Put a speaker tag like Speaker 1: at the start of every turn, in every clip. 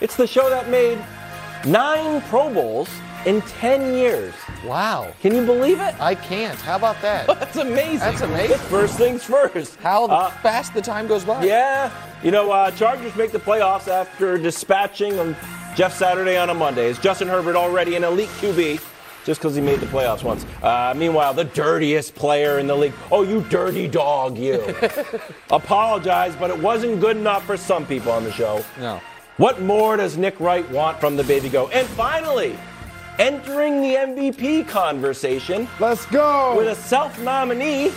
Speaker 1: It's the show that made nine Pro Bowls in 10 years.
Speaker 2: Wow.
Speaker 1: Can you believe it?
Speaker 2: I can't. How about that?
Speaker 1: That's amazing.
Speaker 2: That's amazing.
Speaker 1: First things first.
Speaker 2: How
Speaker 1: Uh,
Speaker 2: fast the time goes by.
Speaker 1: Yeah. You know, uh, Chargers make the playoffs after dispatching Jeff Saturday on a Monday. Is Justin Herbert already an elite QB? Just because he made the playoffs once. Uh, meanwhile, the dirtiest player in the league. Oh, you dirty dog, you. Apologize, but it wasn't good enough for some people on the show.
Speaker 2: No.
Speaker 1: What more does Nick Wright want from the baby go? And finally, entering the MVP conversation
Speaker 3: Let's go.
Speaker 1: with a self nominee,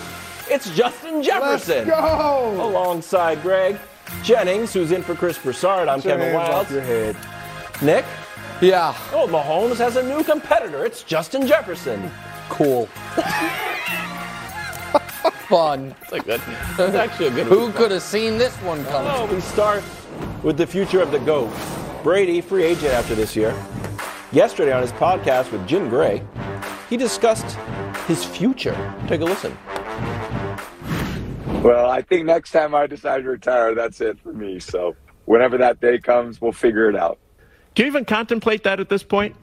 Speaker 1: it's Justin Jefferson.
Speaker 3: Let's go.
Speaker 1: Alongside Greg Jennings, who's in for Chris Broussard. I'm Kevin
Speaker 3: hands
Speaker 1: Wild.
Speaker 3: your head.
Speaker 1: Nick?
Speaker 2: Yeah.
Speaker 1: Oh, Mahomes has a new competitor. It's Justin Jefferson.
Speaker 2: Cool. Fun.
Speaker 1: That's, a good, that's actually a good
Speaker 2: Who could have seen this one coming?
Speaker 1: Oh, we start with the future of the GOAT. Brady, free agent after this year. Yesterday on his podcast with Jim Gray, he discussed his future. Take a listen.
Speaker 4: Well, I think next time I decide to retire, that's it for me. So whenever that day comes, we'll figure it out.
Speaker 5: Do you even contemplate that at this point?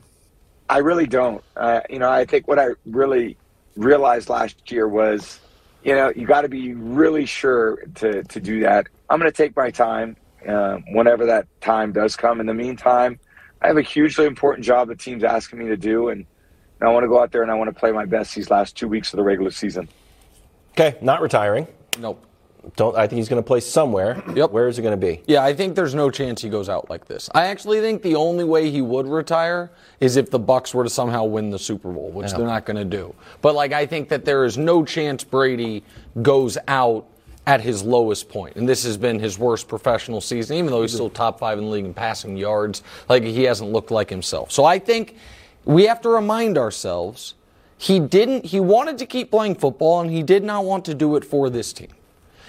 Speaker 4: I really don't. Uh, you know, I think what I really realized last year was, you know, you got to be really sure to, to do that. I'm going to take my time uh, whenever that time does come. In the meantime, I have a hugely important job the team's asking me to do, and I want to go out there and I want to play my best these last two weeks of the regular season.
Speaker 1: Okay, not retiring.
Speaker 2: Nope.
Speaker 1: Don't. I think he's going to play somewhere.
Speaker 2: Yep.
Speaker 1: Where is it going to be?
Speaker 2: Yeah, I think there's no chance he goes out like this. I actually think the only way he would retire is if the Bucks were to somehow win the Super Bowl, which they're not going to do. But like I think that there is no chance Brady goes out at his lowest point. And this has been his worst professional season even though he's still top 5 in the league in passing yards. Like he hasn't looked like himself. So I think we have to remind ourselves he didn't he wanted to keep playing football and he did not want to do it for this team.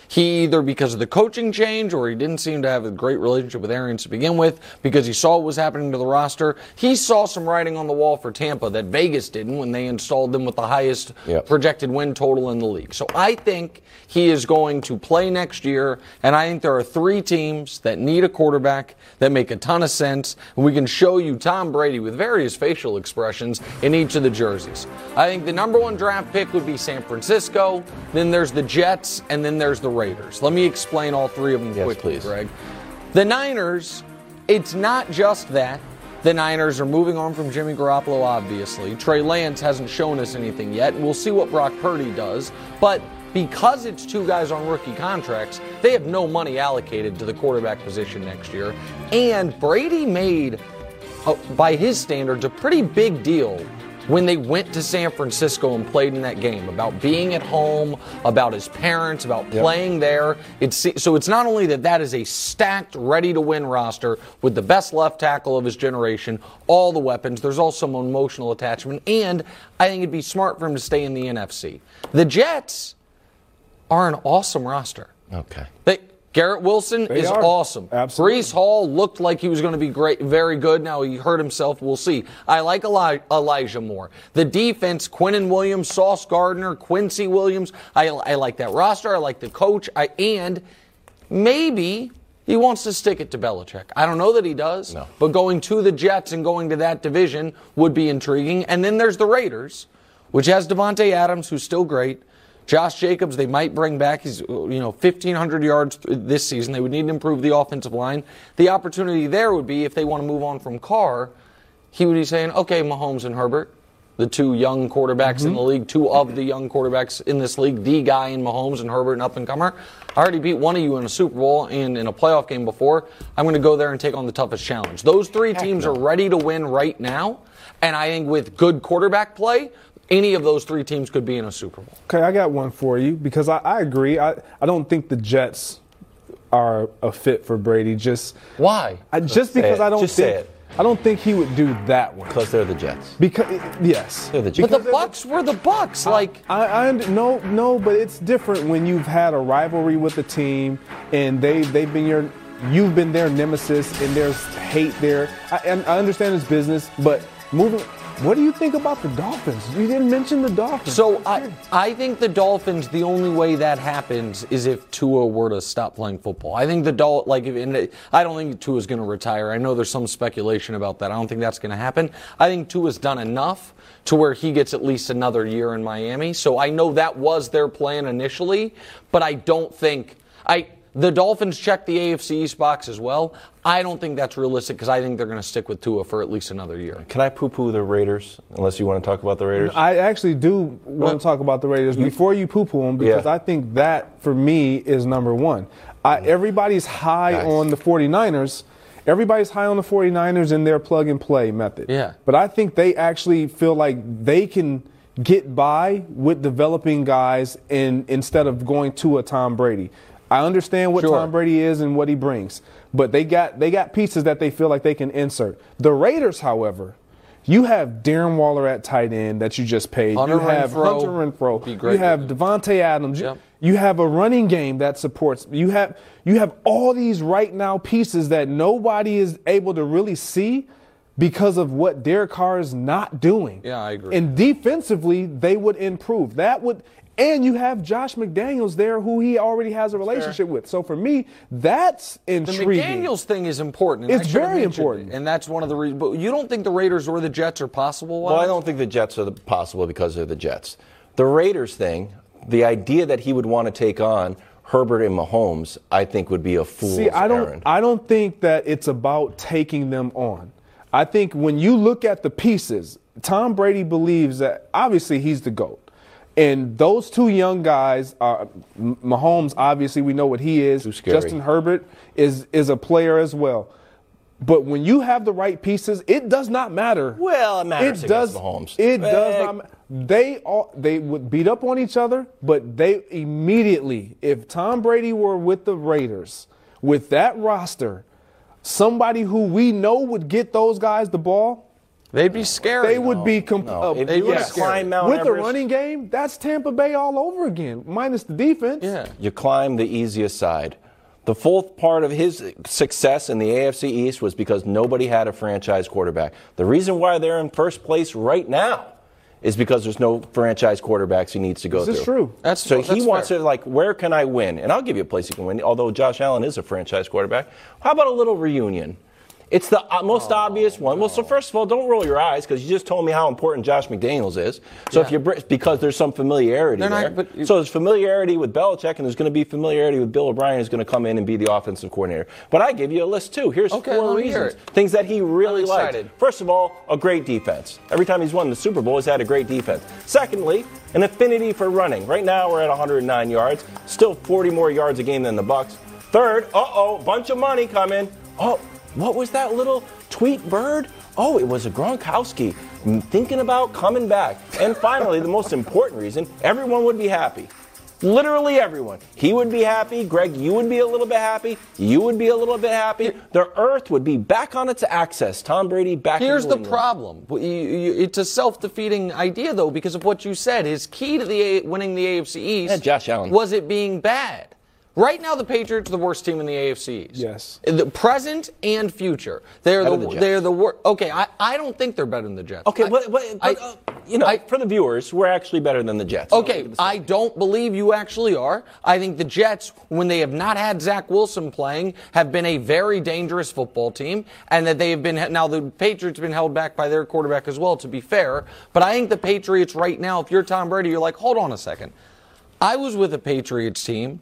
Speaker 2: He either because of the coaching change or he didn't seem to have a great relationship with Arians to begin with because he saw what was happening to the roster. He saw some writing on the wall for Tampa that Vegas didn't when they installed them with the highest
Speaker 1: Yep.
Speaker 2: projected win total in the league. So I think he is going to play next year, and I think there are three teams that need a quarterback that make a ton of sense, and we can show you Tom Brady with various facial expressions in each of the jerseys. I think the number one draft pick would be San Francisco, then there's the Jets, and then there's the Raiders. Let me explain all three of them
Speaker 1: Yes,
Speaker 2: quickly,
Speaker 1: please.
Speaker 2: Greg. The Niners, it's not just that. The Niners are moving on from Jimmy Garoppolo, obviously. Trey Lance hasn't shown us anything yet, and we'll see what Brock Purdy does. But because it's two guys on rookie contracts, they have no money allocated to the quarterback position next year. And Brady made, uh, by his standards, a pretty big deal when they went to San Francisco and played in that game about being at home, about his parents, about playing there. It's so it's not only that that is a stacked, ready to win roster with the best left tackle of his generation, all the weapons. There's also some emotional attachment, and I think it'd be smart for him to stay in the NFC. The Jets are an awesome roster.
Speaker 1: Okay.
Speaker 2: They, Garrett Wilson
Speaker 3: They
Speaker 2: is
Speaker 3: are.
Speaker 2: awesome.
Speaker 3: Absolutely.
Speaker 2: Breece Hall looked like he was going to be great, very good. Now he hurt himself. We'll see. I like Eli- Elijah Moore. The defense: Quinnen Williams, Sauce Gardner, Quincy Williams. I, I like that roster. I like the coach. I, and maybe he wants to stick it to Belichick. I don't know that he does.
Speaker 1: No.
Speaker 2: But going to the Jets and going to that division would be intriguing. And then there's the Raiders, which has Davante Adams, who's still great. Josh Jacobs, they might bring back. He's, you know, 1,500 yards this season. They would need to improve the offensive line. The opportunity there would be if they want to move on from Carr, he would be saying, okay, Mahomes and Herbert, the two young quarterbacks in mm-hmm. the league, two of the young quarterbacks in this league, the guy in Mahomes and Herbert, an up and comer. I already beat one of you in a Super Bowl and in a playoff game before. I'm going to go there and take on the toughest challenge. Those three teams are ready to win right now. And I think with good quarterback play, any of those three teams could be in a Super Bowl.
Speaker 3: Okay, I got one for you because I, I agree. I, I don't think the Jets are a fit for Brady. Just
Speaker 2: Why?
Speaker 3: I, just
Speaker 1: say
Speaker 3: because
Speaker 1: it.
Speaker 3: I don't
Speaker 1: Just say
Speaker 3: think
Speaker 1: it.
Speaker 3: I don't think he would do that one.
Speaker 1: Because they're the Jets.
Speaker 3: Because yes,
Speaker 1: They're the Jets.
Speaker 2: But the Bucks were the Bucks. Like
Speaker 3: I, I und- no no, but it's different when you've had a rivalry with the team and they they've been your you've been their nemesis and there's hate there. I, and I understand it's business, but moving. What do you think about the Dolphins? You didn't mention the Dolphins.
Speaker 2: So I, I think the Dolphins. The only way that happens is if Tua were to stop playing football. I think the Dol like if I don't think Tua's going to retire. I know there's some speculation about that. I don't think that's going to happen. I think Tua's done enough to where he gets at least another year in Miami. So I know that was their plan initially, but I don't think I. The Dolphins check the AFC East box as well. I don't think that's realistic because I think they're going to stick with Tua for at least another year.
Speaker 1: Can I poo-poo the Raiders? Unless you want to talk about the Raiders.
Speaker 3: I actually do want to talk about the Raiders before you poo-poo them because
Speaker 1: Yeah.
Speaker 3: I think that for me is number one. I, everybody's high
Speaker 1: Nice.
Speaker 3: on the 49ers. Everybody's high on the 49ers and their plug and play method.
Speaker 2: Yeah.
Speaker 3: But I think they actually feel like they can get by with developing guys in, instead of going to a Tom Brady. I understand what
Speaker 2: Sure.
Speaker 3: Tom Brady is and what he brings, but they got they got pieces that they feel like they can insert. The Raiders, however, you have Darren Waller at tight end that you just paid.
Speaker 2: Hunter
Speaker 3: you have
Speaker 2: Renfrow.
Speaker 3: Hunter Renfrow.
Speaker 2: Be great.
Speaker 3: You have Davante Adams. You-
Speaker 2: Yep.
Speaker 3: You have a running game that supports. You have you have all these right now pieces that nobody is able to really see because of what Derek Carr is not doing.
Speaker 2: Yeah, I agree.
Speaker 3: And defensively, they would improve. That would. And you have Josh McDaniels there, who he already has a relationship with. So for me, that's intriguing. The.
Speaker 2: McDaniels thing is important.
Speaker 3: It's
Speaker 2: I should have
Speaker 3: very important.
Speaker 2: it, and that's one of the reasons. But you don't think the Raiders or the Jets are possible?
Speaker 1: Well, I don't think the Jets are the possible because they're the Jets. The Raiders thing, the idea that he would want to take on Herbert and Mahomes, I think would be a fool's
Speaker 3: See, I don't.
Speaker 1: errand.
Speaker 3: I don't think that it's about taking them on. I think when you look at the pieces, Tom Brady believes that obviously he's the goat, and those two young guys are Mahomes. Obviously, we know what he is.
Speaker 1: Too scary.
Speaker 3: Justin Herbert is is a player as well. But when you have the right pieces, it does not matter.
Speaker 1: Well, it matters
Speaker 3: It does.
Speaker 1: Mahomes.
Speaker 3: It does not. They all they would beat up on each other, but they immediately, if Tom Brady were with the Raiders, with that roster, somebody who we know would get those guys the ball,
Speaker 2: They'd be scary.
Speaker 3: they would be
Speaker 1: no.
Speaker 3: complete.
Speaker 1: If you were climb Mount
Speaker 3: with the
Speaker 1: Everest-
Speaker 3: running game, that's Tampa Bay all over again, minus the defense.
Speaker 2: Yeah.
Speaker 1: you climb the easiest side. The fourth part of his success in the AFC East was because nobody had a franchise quarterback. The reason why they're in first place right now is because there's no franchise quarterbacks he needs to go
Speaker 3: This is
Speaker 1: through.
Speaker 3: true.
Speaker 2: That's-
Speaker 1: so
Speaker 2: that's
Speaker 1: he wants
Speaker 2: fair.
Speaker 1: to like, where can I win? And I'll give you a place you can win. Although Josh Allen is a franchise quarterback, how about a little reunion? It's the uh, most obvious one. Well, so first of all, don't roll your eyes because you just told me how important Josh McDaniels is. So if you br- because there's some familiarity
Speaker 2: They're not-
Speaker 1: there.
Speaker 2: you-
Speaker 1: so there's familiarity with Belichick, and there's going to be familiarity with Bill O'Brien, who's going to come in and be the offensive coordinator. But I give you a list too. Here's
Speaker 2: Okay,
Speaker 1: four
Speaker 2: let me hear
Speaker 1: reasons, things that he really likes. First of all, a great defense. Every time he's won the Super Bowl, he's had a great defense. Secondly, an affinity for running. Right now, we're at 109 yards, still 40 more yards a game than the Bucks. Third, uh-oh, bunch of money coming. Oh, what was that little tweet bird? Oh, it was a Gronkowski thinking about coming back. And finally, the most important reason, everyone would be happy. Literally everyone. He would be happy. Greg, you would be a little bit happy. You would be a little bit happy. The earth would be back on its axis. Tom Brady back
Speaker 2: Here's
Speaker 1: in
Speaker 2: the problem. It's a self-defeating idea, though, because of what you said. His key to the A- winning the AFC East
Speaker 1: Yeah, Josh Allen.
Speaker 2: was it being bad. Right now, the Patriots are the worst team in the AFC East.
Speaker 3: Yes.
Speaker 2: The present and future. They're the,
Speaker 1: the
Speaker 2: they're the worst. Okay, I, I don't think they're better than the Jets.
Speaker 1: Okay,
Speaker 2: I-
Speaker 1: but, but, but
Speaker 2: I-
Speaker 1: uh, you know,
Speaker 2: I-
Speaker 1: for the viewers, we're actually better than the Jets.
Speaker 2: Okay, I don't believe you actually are. I think the Jets, when they have not had Zach Wilson playing, have been a very dangerous football team, and that they have been now the Patriots have been held back by their quarterback as well. To be fair, but I think the Patriots right now, if you're Tom Brady, you're like, hold on a second. I was with a Patriots team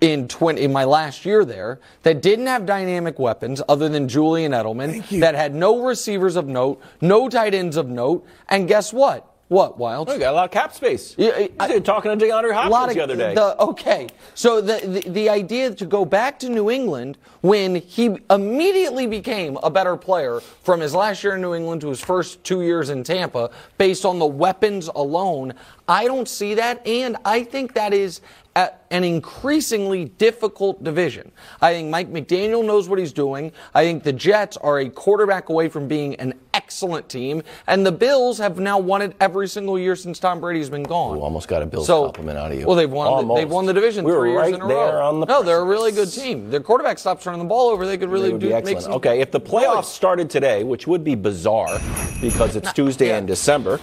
Speaker 2: in 20, in my last year there that didn't have dynamic weapons other than Julian Edelman, that had no receivers of note, no tight ends of note, and guess what? What, Wild?
Speaker 1: We got a lot of cap space.
Speaker 2: Yeah, I-
Speaker 1: I, talking to DeAndre
Speaker 2: a
Speaker 1: Hopkins
Speaker 2: lot of
Speaker 1: the other day.
Speaker 2: the- okay, so the, the the idea to go back to New England when he immediately became a better player from his last year in New England to his first two years in Tampa, based on the weapons alone, I don't see that, and I think that is a- an increasingly difficult division. I think Mike McDaniel knows what he's doing. I think the Jets are a quarterback away from being an excellent team, and the Bills have now won it every single year since Tom Brady's been gone.
Speaker 1: Ooh, almost got a Bills
Speaker 2: so,
Speaker 1: compliment out of you.
Speaker 2: Well, they've won. The, they've won the division
Speaker 1: We
Speaker 2: three years
Speaker 1: right
Speaker 2: in a
Speaker 1: there
Speaker 2: row.
Speaker 1: on the
Speaker 2: no, they're a really good team. Their quarterback stops turning the ball over. They could really
Speaker 1: They
Speaker 2: do make some
Speaker 1: Okay, if the playoffs
Speaker 2: noise.
Speaker 1: started today, which would be bizarre because it's Tuesday
Speaker 2: yeah.
Speaker 1: in December,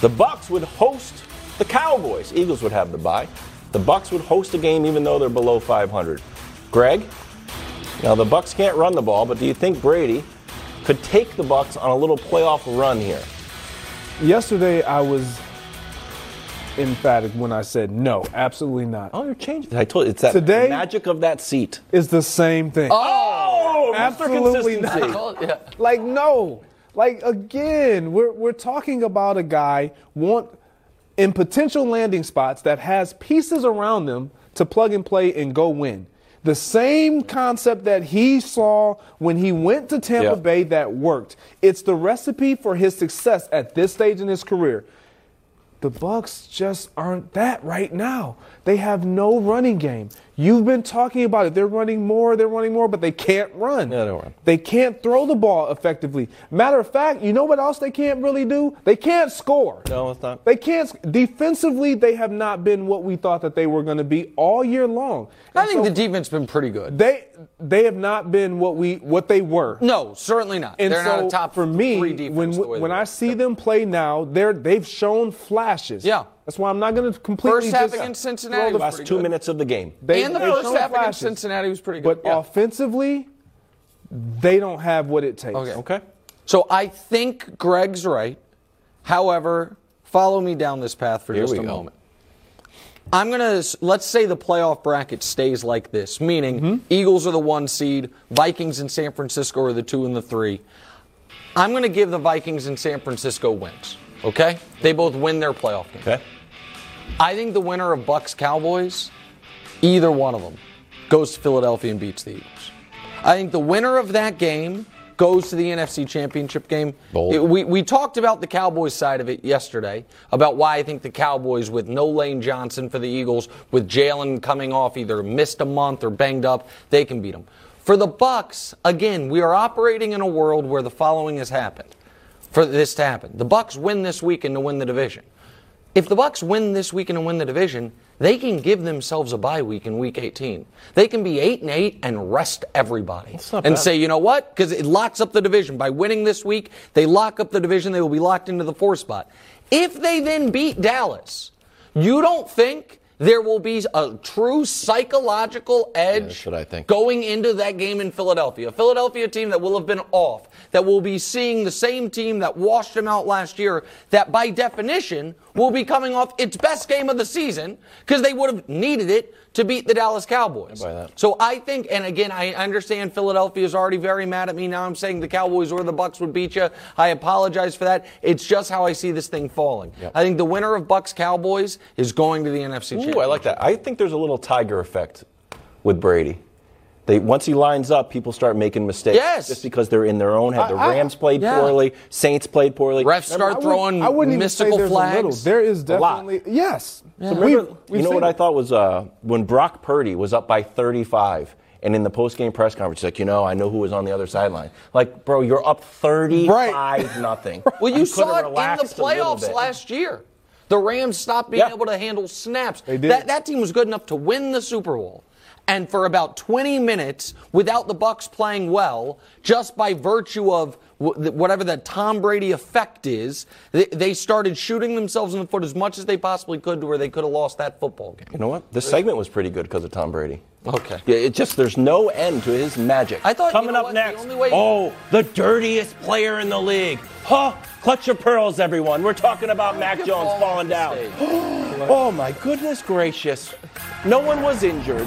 Speaker 1: the Bucks would host the Cowboys. Eagles would have the bye. The Bucks would host a game even though they're below 500. Greg, now the Bucks can't run the ball, but do you think Brady could take the Bucks on a little playoff run here?
Speaker 3: Yesterday, I was emphatic when I said no, absolutely not.
Speaker 1: Oh, you're changing. I told you it's that
Speaker 3: Today-
Speaker 1: magic of that seat.
Speaker 3: It's the same thing.
Speaker 1: Oh,
Speaker 3: Absolutely not.
Speaker 2: yeah.
Speaker 3: Like no. Like again, we're we're talking about a guy want in potential landing spots that has pieces around them to plug and play and go win. The same concept that he saw when he went to Tampa
Speaker 1: Yeah.
Speaker 3: Bay that worked. It's the recipe for his success at this stage in his career. The Bucks just aren't that right now. They have no running game. You've been talking about it. They're running more, they're running more, but they can't run.
Speaker 1: Yeah, they don't run.
Speaker 3: They can't throw the ball effectively. Matter of fact, you know what else they can't really do? They can't score.
Speaker 1: No, it's not.
Speaker 3: They can't defensively. They have not been what we thought that they were going to be all year long.
Speaker 2: I think
Speaker 3: so
Speaker 2: the defense has been pretty good.
Speaker 3: they they have not been what we what they were.
Speaker 2: No, certainly not.
Speaker 3: And
Speaker 2: They're
Speaker 3: so
Speaker 2: not a top
Speaker 3: for me,
Speaker 2: three defense.
Speaker 3: when when I see them play now, they're they've shown flashes.
Speaker 2: Yeah.
Speaker 3: That's why I'm not going to completely
Speaker 2: First half
Speaker 3: just
Speaker 2: against
Speaker 3: throw
Speaker 2: Cincinnati
Speaker 3: the-
Speaker 2: was
Speaker 1: Last two
Speaker 2: good.
Speaker 1: minutes of the game.
Speaker 3: They-
Speaker 2: and the
Speaker 3: they've
Speaker 2: first
Speaker 3: shown
Speaker 2: half against. Cincinnati was pretty good.
Speaker 3: But
Speaker 2: Yeah.
Speaker 3: offensively, they don't have what it takes.
Speaker 2: Okay.
Speaker 1: Okay.
Speaker 2: So I think Greg's right. However, follow me down this path for
Speaker 1: Here
Speaker 2: just
Speaker 1: we
Speaker 2: a
Speaker 1: go.
Speaker 2: moment. I'm going to, let's say the playoff bracket stays like this, meaning
Speaker 1: Mm-hmm.
Speaker 2: Eagles are the one seed, Vikings and San Francisco are the two and the three. I'm going to give the Vikings and San Francisco wins. Okay? They both win their playoff game.
Speaker 1: Okay.
Speaker 2: I think the winner of Bucks Cowboys, either one of them, goes to Philadelphia and beats the Eagles. I think the winner of that game goes to the NFC Championship game. It- we, we talked about the Cowboys side of it yesterday, about why I think the Cowboys, with no Lane Johnson for the Eagles, with Jalen coming off either missed a month or banged up, they can beat them. For the Bucks, again, we are operating in a world where the following has happened. For this to happen, the Bucks win this weekend to win the division. If the Bucks win this weekend and win the division, they can give themselves a bye week in week 18. They can be 8 and 8 and rest everybody. And
Speaker 1: bad.
Speaker 2: say, you know what? Because it locks up the division. By winning this week, they lock up the division. They will be locked into the four spot. If they then beat Dallas, you don't think there will be a true psychological edge
Speaker 1: that's what I think.
Speaker 2: going into that game in Philadelphia. A Philadelphia team that will have been off, that will be seeing the same team that washed them out last year, that by definition will be coming off its best game of the season because they would have needed it to beat the Dallas Cowboys.
Speaker 1: that.
Speaker 2: So I think, and again, I understand Philadelphia is already very mad at me. Now I'm saying the Cowboys or the Bucks would beat you. I apologize for that. It's just how I see this thing falling.
Speaker 1: Yep.
Speaker 2: I think the winner of Bucks Cowboys is going to the NFC Championship.
Speaker 1: Ooh, I like that. I think there's a little tiger effect with Brady. They once he lines up, people start making mistakes.
Speaker 2: Yes.
Speaker 1: Just because they're in their own head. The
Speaker 3: I- I-
Speaker 1: Rams played
Speaker 2: Yeah.
Speaker 1: poorly, Saints played poorly.
Speaker 2: Refs
Speaker 3: I
Speaker 2: start
Speaker 3: wouldn't-
Speaker 2: throwing
Speaker 3: I wouldn't even say
Speaker 2: mystical flags.
Speaker 3: A little. There is definitely yes.
Speaker 1: So remember,
Speaker 3: We've-
Speaker 1: you know what
Speaker 3: seen
Speaker 1: I thought was uh, when Brock Purdy was up by 35, and in the post-game press conference, he's like, you know, I know who was on the other sideline. Like, bro, you're up 35 nothing.
Speaker 2: Well, you, saw it in the
Speaker 1: relaxed a little
Speaker 2: playoffs last year. The Rams stopped being
Speaker 1: Yeah.
Speaker 2: able to handle snaps.
Speaker 3: They did.
Speaker 2: That, that team was good enough to win the Super Bowl. And for about 20 minutes, without the Bucks playing well, just by virtue of whatever the Tom Brady effect is, they, they started shooting themselves in the foot as much as they possibly could to where they could have lost that football game.
Speaker 1: You know what? This segment was pretty good because of Tom Brady.
Speaker 2: Okay.
Speaker 1: Yeah, it just there's no end to his magic.
Speaker 2: I thought, you
Speaker 1: coming
Speaker 2: know
Speaker 1: up
Speaker 2: what, the
Speaker 1: next.
Speaker 2: only way-
Speaker 1: oh, the dirtiest player in the league. Huh? Clutch your pearls, everyone. We're talking about Mac Jones falling
Speaker 2: falling
Speaker 1: down. Oh my goodness gracious! No one was injured.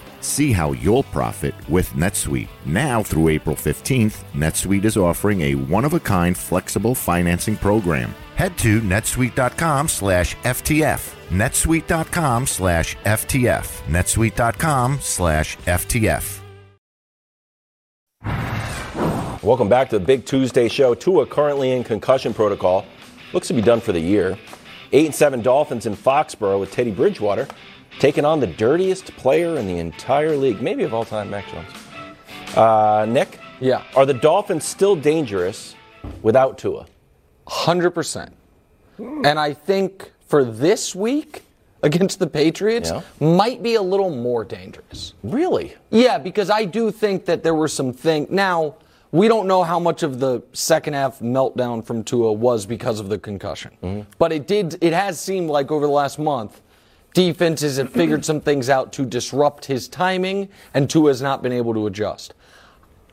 Speaker 6: See how you'll profit with NetSuite. Now through April 15th, NetSuite is offering a one-of-a-kind flexible financing program. Head to netsuite.com slash FTF. netsuite.com slash FTF. netsuite.com slash FTF.
Speaker 1: Welcome back to the Big Tuesday show. Tua currently in concussion protocol. Looks to be done for the year. 8 and 7 Dolphins in Foxborough with Teddy Bridgewater taking on the dirtiest player in the entire league, maybe of all time, Mac Jones. Uh, Nick?
Speaker 2: Yeah.
Speaker 1: Are the Dolphins still dangerous without Tua?
Speaker 2: 100%. And I think for this week against the Patriots
Speaker 1: Yeah.
Speaker 2: might be a little more dangerous.
Speaker 1: Really?
Speaker 2: Yeah, because I do think that there were some things. Now, we don't know how much of the second half meltdown from Tua was because of the concussion. But it did it has seemed like over the last month defenses have figured some things out to disrupt his timing and Tua has not been able to adjust.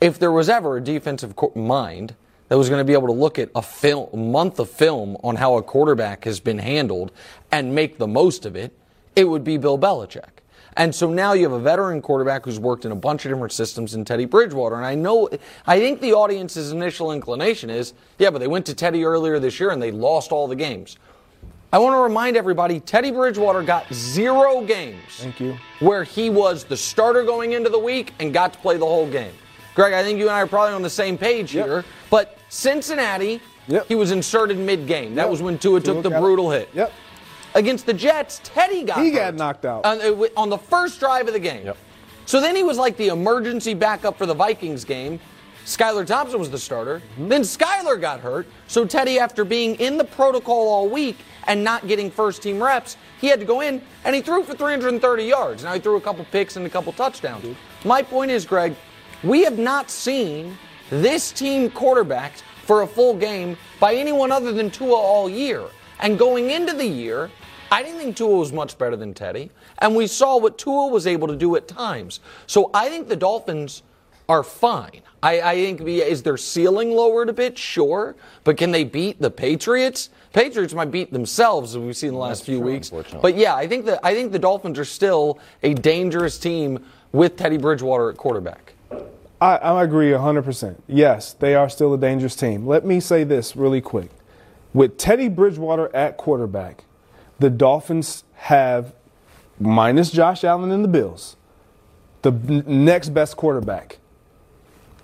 Speaker 2: If there was ever a defensive mind that was going to be able to look at a film, month of film on how a quarterback has been handled and make the most of it, it would be Bill Belichick. And so now you have a veteran quarterback who's worked in a bunch of different systems in Teddy Bridgewater. And I know, I think the audience's initial inclination is, yeah, but they went to Teddy earlier this year and they lost all the games. I want to remind everybody Teddy Bridgewater got zero games.
Speaker 3: Thank you.
Speaker 2: Where he was the starter going into the week and got to play the whole game. Greg, I think you and I are probably on the same page
Speaker 3: Yep.
Speaker 2: here. But Cincinnati,
Speaker 3: Yep.
Speaker 2: he was inserted mid game. That
Speaker 3: Yep.
Speaker 2: was when Tua took the brutal hit.
Speaker 3: Yep.
Speaker 2: Against the Jets, Teddy got
Speaker 3: He got knocked out.
Speaker 2: on, uh, on the first drive of the game.
Speaker 1: Yep.
Speaker 2: So then he was like the emergency backup for the Vikings game. Skylar Thompson was the starter.
Speaker 3: Mm-hmm.
Speaker 2: Then Skylar got hurt. So Teddy, after being in the protocol all week and not getting first team reps, he had to go in and he threw for 330 yards. Now he threw a couple picks and a couple touchdowns. My point is, Greg, we have not seen this team quarterbacked for a full game by anyone other than Tua all year. And going into the year, I didn't think Tua was much better than Teddy, and we saw what Tua was able to do at times. So I think the Dolphins are fine. I, I think is their ceiling lowered a bit, sure, but can they beat the Patriots? Patriots might beat themselves, as we've seen the last few weeks. But yeah, I think that I think the Dolphins are still a dangerous team with Teddy Bridgewater at quarterback.
Speaker 3: I, I agree 100%. Yes, they are still a dangerous team. Let me say this really quick. With Teddy Bridgewater at quarterback, the Dolphins have, minus Josh Allen and the Bills, the next best quarterback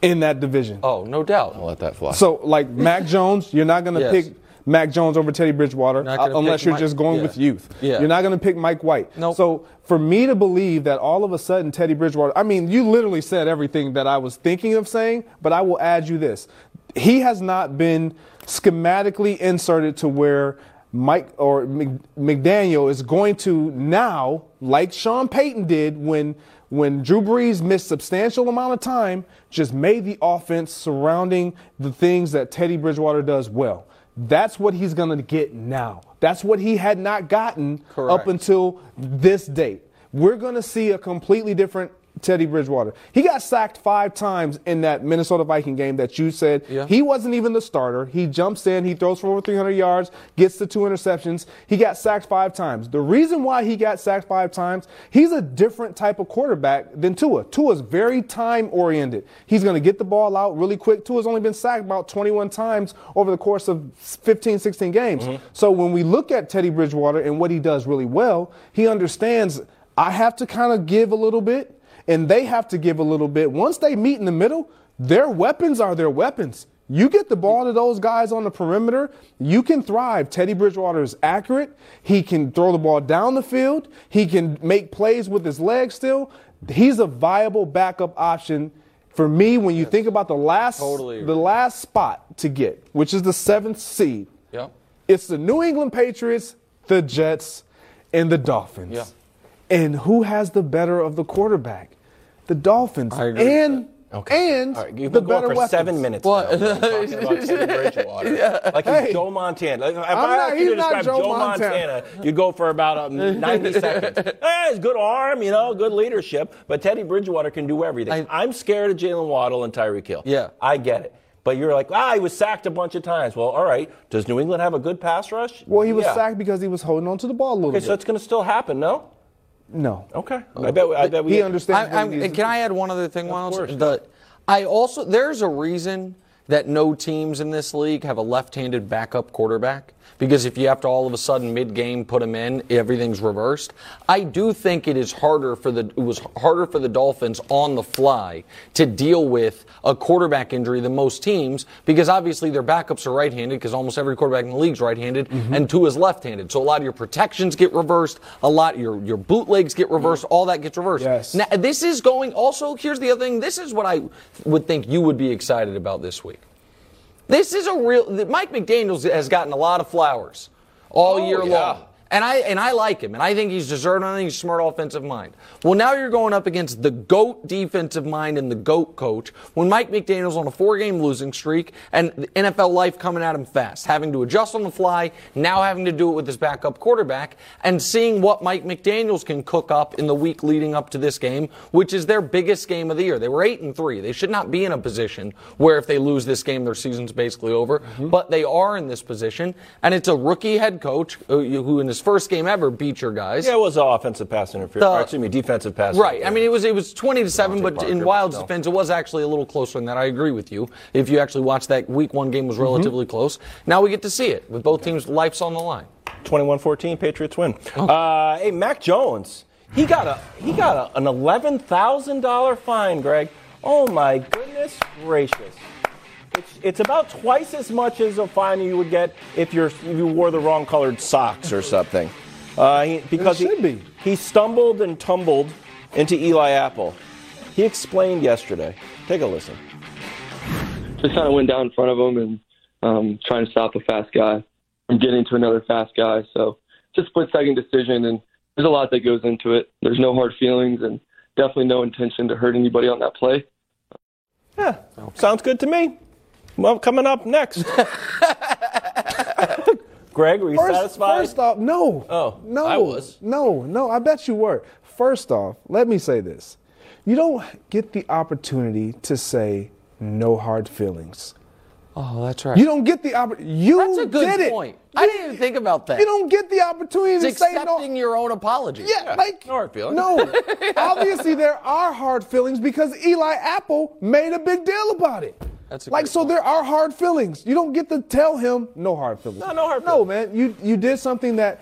Speaker 3: in that division.
Speaker 2: Oh, no doubt.
Speaker 1: I'll let that fly.
Speaker 3: So, like Mac Jones, you're not going to
Speaker 2: Yes.
Speaker 3: pick Mac Jones over Teddy Bridgewater uh, unless you're
Speaker 2: Mike-
Speaker 3: just going
Speaker 2: yeah.
Speaker 3: with youth.
Speaker 2: Yeah.
Speaker 3: You're not going to pick Mike White.
Speaker 2: Nope.
Speaker 3: So, for me to believe that all of a sudden Teddy Bridgewater, I mean, you literally said everything that I was thinking of saying, but I will add you this. He has not been schematically inserted to where Mike or McDaniel is going to now, like Sean Payton did when when Drew Brees missed substantial amount of time, just made the offense surrounding the things that Teddy Bridgewater does well. That's what he's going to get now. That's what he had not gotten
Speaker 2: Correct.
Speaker 3: up until this date. We're going to see a completely different Teddy Bridgewater. He got sacked five times in that Minnesota Viking game that you said
Speaker 2: Yeah.
Speaker 3: he wasn't even the starter. He jumps in, he throws for over 300 yards, gets the two interceptions. He got sacked five times. The reason why he got sacked five times, he's a different type of quarterback than Tua. Tua's very time oriented. He's going to get the ball out really quick. Tua's only been sacked about 21 times over the course of 15, 16 games. Mm-hmm. So when we look at Teddy Bridgewater and what he does really well, he understands I have to kind of give a little bit and they have to give a little bit. Once they meet in the middle, their weapons are their weapons. You get the ball to those guys on the perimeter, you can thrive. Teddy Bridgewater is accurate. He can throw the ball down the field. He can make plays with his legs still. He's a viable backup option for me when you think about the last
Speaker 2: Totally
Speaker 3: the last spot to get, which is the seventh seed.
Speaker 2: Yep.
Speaker 3: It's the New England Patriots, the Jets, and the Dolphins.
Speaker 2: Yeah.
Speaker 3: And who has the better of the quarterback? The Dolphins.
Speaker 2: I agree with
Speaker 3: and
Speaker 1: Okay.
Speaker 3: and
Speaker 1: All right, you've
Speaker 3: the
Speaker 1: been going
Speaker 3: better
Speaker 1: for
Speaker 3: weapons.
Speaker 1: seven minutes.
Speaker 2: What?
Speaker 1: now, talking about Teddy Bridgewater. Like
Speaker 3: Hey.
Speaker 1: Joe Montana. Like, if
Speaker 3: I'm
Speaker 1: I
Speaker 3: not-
Speaker 1: asked you to
Speaker 3: he's not
Speaker 1: describe
Speaker 3: Joe
Speaker 1: Joe Montana,
Speaker 3: Montana.
Speaker 1: you'd go for about um, 90 seconds. Eh, it's good arm, you know, good leadership. But Teddy Bridgewater can do everything.
Speaker 2: I-
Speaker 1: I, am scared of Jaylen Waddle and Tyreek Hill.
Speaker 2: Yeah.
Speaker 1: I get it. But you're like, ah, he was sacked a bunch of times. Well, all right. Does New England have a good pass rush?
Speaker 3: Well, he was
Speaker 1: Yeah.
Speaker 3: sacked because he was holding on to the ball a little
Speaker 1: Okay,
Speaker 3: bit.
Speaker 1: so it's going to still happen, no?
Speaker 3: No.
Speaker 1: Okay. I bet. I bet we.
Speaker 3: he understands.
Speaker 2: I, I'm,
Speaker 3: he
Speaker 2: and can. I add one other thing, Miles? The, I also there's a reason that no teams in this league have a left-handed backup quarterback because if you have to all of a sudden mid-game put him in, everything's reversed. I do think it is harder for the it was harder for the Dolphins on the fly to deal with a quarterback injury than most teams because obviously their backups are right-handed because almost every quarterback in the league is right-handed mm-hmm. and Tua is left-handed. So a lot of your protections get reversed, a lot your your bootlegs get reversed, mm. all that gets reversed.
Speaker 3: Yes.
Speaker 2: Now, this is going also here's the other thing this is what i would think you would be excited about this week this is a real mike mcdaniels has gotten a lot of flowers all
Speaker 1: Oh,
Speaker 2: year
Speaker 1: yeah.
Speaker 2: long and I and I like him, and I think he's deserving. I think he's a smart offensive mind. Well, now you're going up against the goat defensive mind and the goat coach. When Mike McDaniel's on a four-game losing streak, and the NFL life coming at him fast, having to adjust on the fly, now having to do it with his backup quarterback, and seeing what Mike McDaniel's can cook up in the week leading up to this game, which is their biggest game of the year. They were eight and three. They should not be in a position where if they lose this game, their season's basically over. Mm-hmm. But they are in this position, and it's a rookie head coach who, who in his first game ever beat your guys.
Speaker 1: Yeah, it was offensive pass interference.
Speaker 2: The-
Speaker 1: excuse me, defensive pass. Interference.
Speaker 2: Right. I mean, it was it was twenty to seven, but in
Speaker 1: Parker,
Speaker 2: Wild's
Speaker 1: no.
Speaker 2: defense, it was actually a little closer than that. I agree with you. If you actually watch that week one game was relatively close. Now we get to see it with both teams' lives on the line.
Speaker 1: 21-14, Patriots win.
Speaker 2: Oh.
Speaker 1: Uh, hey, Mac Jones, he got a he got a, an eleven thousand dollar fine, Greg. Oh my goodness gracious! It's, it's about twice as much as a fine you would get if you're if you wore the wrong colored socks or something. Uh, he, because
Speaker 3: should
Speaker 1: he,
Speaker 3: be.
Speaker 1: he stumbled and tumbled into Eli Apple. He explained yesterday. Take a listen.
Speaker 7: just kind of went down in front of him and um, trying to stop a fast guy from getting to another fast guy. So just split second decision, and there's a lot that goes into it. There's no hard feelings, and definitely no intention to hurt anybody on that play.
Speaker 1: Yeah, sounds good to me. Well, coming up next. Greg, were you
Speaker 3: First,
Speaker 1: satisfied?
Speaker 3: first off, no.
Speaker 1: Oh,
Speaker 3: no.
Speaker 1: I was.
Speaker 3: No, no, I bet you were. First off, let me say this. You don't get the opportunity to say no hard feelings.
Speaker 2: Oh, that's right.
Speaker 3: You don't get the opportunity. You
Speaker 2: that's a good
Speaker 3: did it.
Speaker 2: point. I didn't even think about that.
Speaker 3: You don't get the opportunity
Speaker 2: it's
Speaker 3: to say no.
Speaker 2: accepting your own apology.
Speaker 3: Yeah, like
Speaker 1: no hard feelings.
Speaker 3: No, obviously there are hard feelings because Eli Apple made a big deal about it.
Speaker 2: That's a
Speaker 3: like so there are hard feelings. You don't get to tell him no hard feelings.
Speaker 1: No, no hard feelings.
Speaker 3: No, man, you you did something that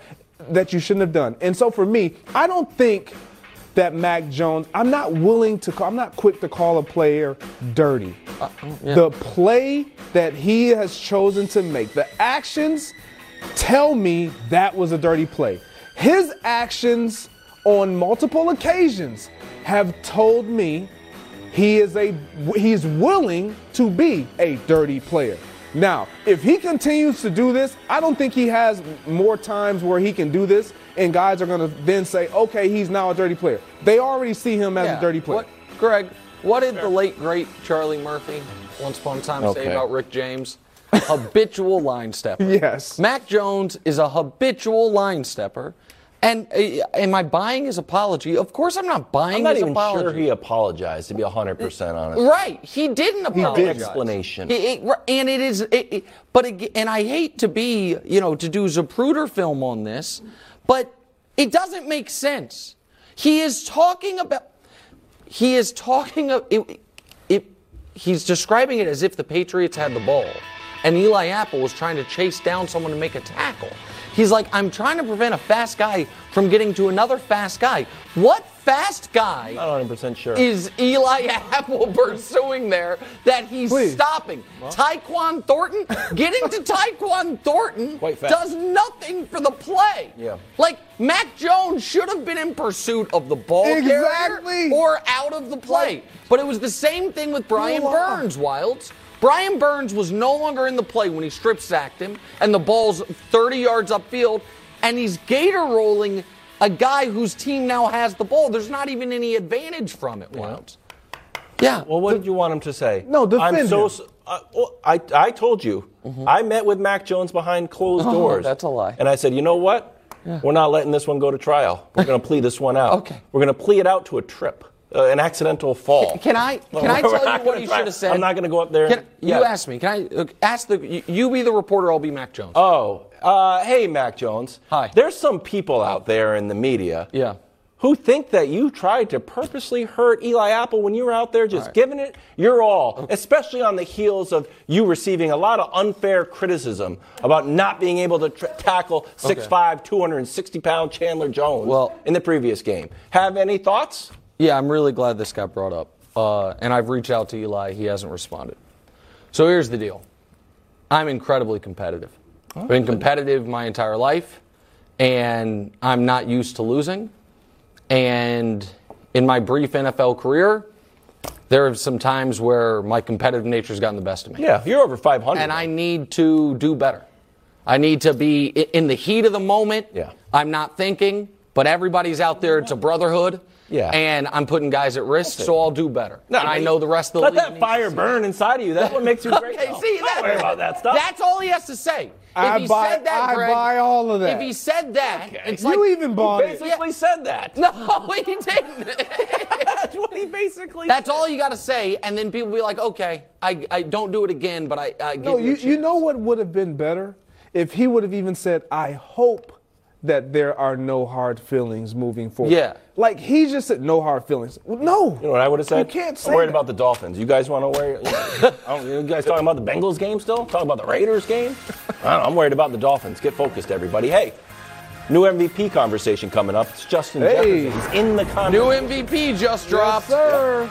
Speaker 3: that you shouldn't have done. And so for me, I don't think that Mac Jones. I'm not willing to. Call, I'm not quick to call a player dirty.
Speaker 2: Uh,
Speaker 3: The play that he has chosen to make, the actions tell me that was a dirty play. His actions on multiple occasions have told me he is a he's willing to be a dirty player. Now, if he continues to do this, I don't think he has more times where he can do this and guys are going to then say, "Okay, he's now a dirty player." They already see him as
Speaker 2: Yeah.
Speaker 3: a dirty player.
Speaker 2: What, Greg, what did the late great Charlie Murphy once upon a time say about Rick James? habitual line stepper.
Speaker 3: Yes.
Speaker 2: Mac Jones is a habitual line stepper. And uh, am I buying his apology? Of course, I'm not buying
Speaker 1: I'm not
Speaker 2: his
Speaker 1: even
Speaker 2: apology.
Speaker 1: sure he apologized, to be 100% honest.
Speaker 2: Right, he didn't apologize.
Speaker 1: He Explanation.
Speaker 2: He- it- and it is, it, it- but and I hate to be, you know, to do Zapruder film on this, but it doesn't make sense. He is talking about, he is talking of, it, it, he's describing it as if the Patriots had the ball, and Eli Apple was trying to chase down someone to make a tackle. He's like, I'm trying to prevent a fast guy from getting to another fast guy. What fast guy
Speaker 1: Not 100% sure.
Speaker 2: is Eli Apple pursuing there that he's
Speaker 3: Please.
Speaker 2: stopping? Tyquan Thornton? Getting to Tyquan Thornton does nothing for the play.
Speaker 1: Yeah.
Speaker 2: Like, Mac Jones should have been in pursuit of the ball
Speaker 3: Exactly.
Speaker 2: carrier or out of the play. But it was the same thing with Brian Burns, Wildes. Brian Burns was no longer in the play when he strip sacked him and the ball's 30 yards upfield, and he's gator rolling a guy whose team now has the ball. There's not even any advantage from it, Wildes. Yeah.
Speaker 1: Well, what did you want him to say?
Speaker 3: No, defend
Speaker 1: I'm so.
Speaker 3: him.
Speaker 1: Uh, well, I, I told you. Mm-hmm. I met with Mac Jones behind closed.
Speaker 2: Oh,
Speaker 1: doors.
Speaker 2: that's a lie.
Speaker 1: And I said, you know what? Yeah. We're not letting this one go to trial. We're going to plea this one out.
Speaker 2: Okay.
Speaker 1: We're going to plea it out to a trip, uh, an accidental fall.
Speaker 2: Can I can I tell you what you
Speaker 1: try-
Speaker 2: should have said?
Speaker 1: I'm not going to go up there.
Speaker 2: Can,
Speaker 1: and,
Speaker 2: you
Speaker 1: yeah.
Speaker 2: asked me. Can I uh, ask the you, you be the reporter? I'll be Mac Jones.
Speaker 1: Oh, uh, hey, Mac Jones.
Speaker 2: Hi.
Speaker 1: There's some people out there in the media.
Speaker 2: Yeah.
Speaker 1: Who think that you tried to purposely hurt Eli Apple when you were out there just
Speaker 2: Right.
Speaker 1: giving it your all, especially on the heels of you receiving a lot of unfair criticism about not being able to tr- tackle 6'5, 260 pound Chandler Jones
Speaker 2: Well-
Speaker 1: in the previous game. Have any thoughts?
Speaker 2: Yeah, I'm really glad this got brought up. Uh, and I've reached out to Eli. He hasn't responded. So here's the deal I'm incredibly competitive. I've been competitive my entire life, and I'm not used to losing. And in my brief NFL career, there are some times where my competitive nature has gotten the best of me.
Speaker 1: Yeah, you're over 500.
Speaker 2: And I need to do better. I need to be in the heat of the moment.
Speaker 1: Yeah.
Speaker 2: I'm not thinking, but everybody's out there. It's a brotherhood.
Speaker 1: Yeah.
Speaker 2: And I'm putting guys at risk, so I'll do better.
Speaker 1: No,
Speaker 2: and I know the rest of the
Speaker 1: Let
Speaker 2: league
Speaker 1: that fire burn inside of you. That's what makes you great.
Speaker 2: Okay, see
Speaker 1: Don't worry about that stuff.
Speaker 2: That's all he has to say.
Speaker 3: I
Speaker 2: if he
Speaker 3: buy-
Speaker 2: said that,
Speaker 3: I
Speaker 2: Greg,
Speaker 3: buy all of that.
Speaker 2: If he said that, it's
Speaker 3: you
Speaker 2: like
Speaker 3: even bought it.
Speaker 1: He basically said that.
Speaker 2: no, he didn't.
Speaker 1: That's what he basically
Speaker 2: That's all you got to say, and then people be like, "Okay, I, I don't do it again, but I, I give
Speaker 3: No,
Speaker 2: you,
Speaker 3: you know what would have been better? If he would have even said, I hope that there are no hard feelings moving forward.
Speaker 2: Yeah.
Speaker 3: Like he just said, no hard feelings. Well, No.
Speaker 1: You know what I would have said?
Speaker 3: You can't say
Speaker 1: I'm worried
Speaker 3: that.
Speaker 1: about the Dolphins. You guys want to worry? You, oh, know, you guys talking about the Bengals game still? Talking about the Raiders game? I don't know, I'm worried about the Dolphins. Get focused, everybody. Hey, new MVP conversation coming up. It's Justin
Speaker 3: Hey.
Speaker 1: Jefferson. He's in the conversation. New.
Speaker 2: MVP just
Speaker 3: Yes,
Speaker 2: dropped.
Speaker 3: sir.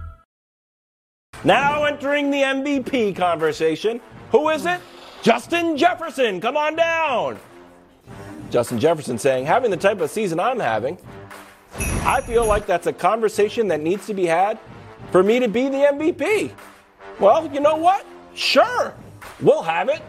Speaker 1: Now entering the MVP conversation. Who is it? Justin Jefferson. Come on down. Justin Jefferson saying, having the type of season I'm having, I feel like that's a conversation that needs to be had for me to be the MVP. Well, you know what? Sure. We'll have it.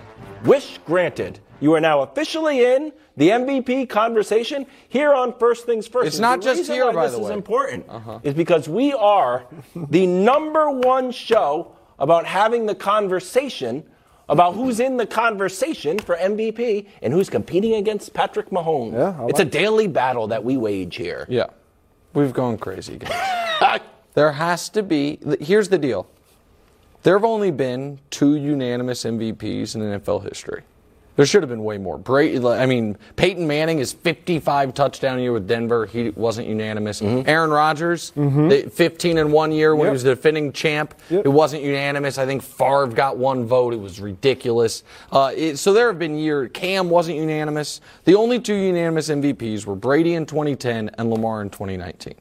Speaker 1: Wish granted. You are now officially in the MVP conversation here on First Things First.
Speaker 2: It's not
Speaker 1: the
Speaker 2: just here,
Speaker 1: why
Speaker 2: by
Speaker 1: this
Speaker 2: the
Speaker 1: is
Speaker 2: way.
Speaker 1: important uh-huh. is because we are the number one show about having the conversation about who's in the conversation for MVP and who's competing against Patrick Mahomes.
Speaker 3: Yeah, I
Speaker 1: it's a daily battle that we wage here.
Speaker 2: Yeah, we've gone crazy, guys. There has to be. Here's the deal. There have only been two unanimous MVPs in NFL history. There should have been way more. Brady, I mean, Peyton Manning is 55 touchdown year with Denver. He wasn't unanimous. Aaron Rodgers, the 15 in one year when he was the defending champ.
Speaker 3: Yep.
Speaker 2: It wasn't unanimous. I think Favre got one vote. It was ridiculous. Uh, it, so there have been years. Cam wasn't unanimous. The only two unanimous MVPs were Brady in 2010 and Lamar in 2019.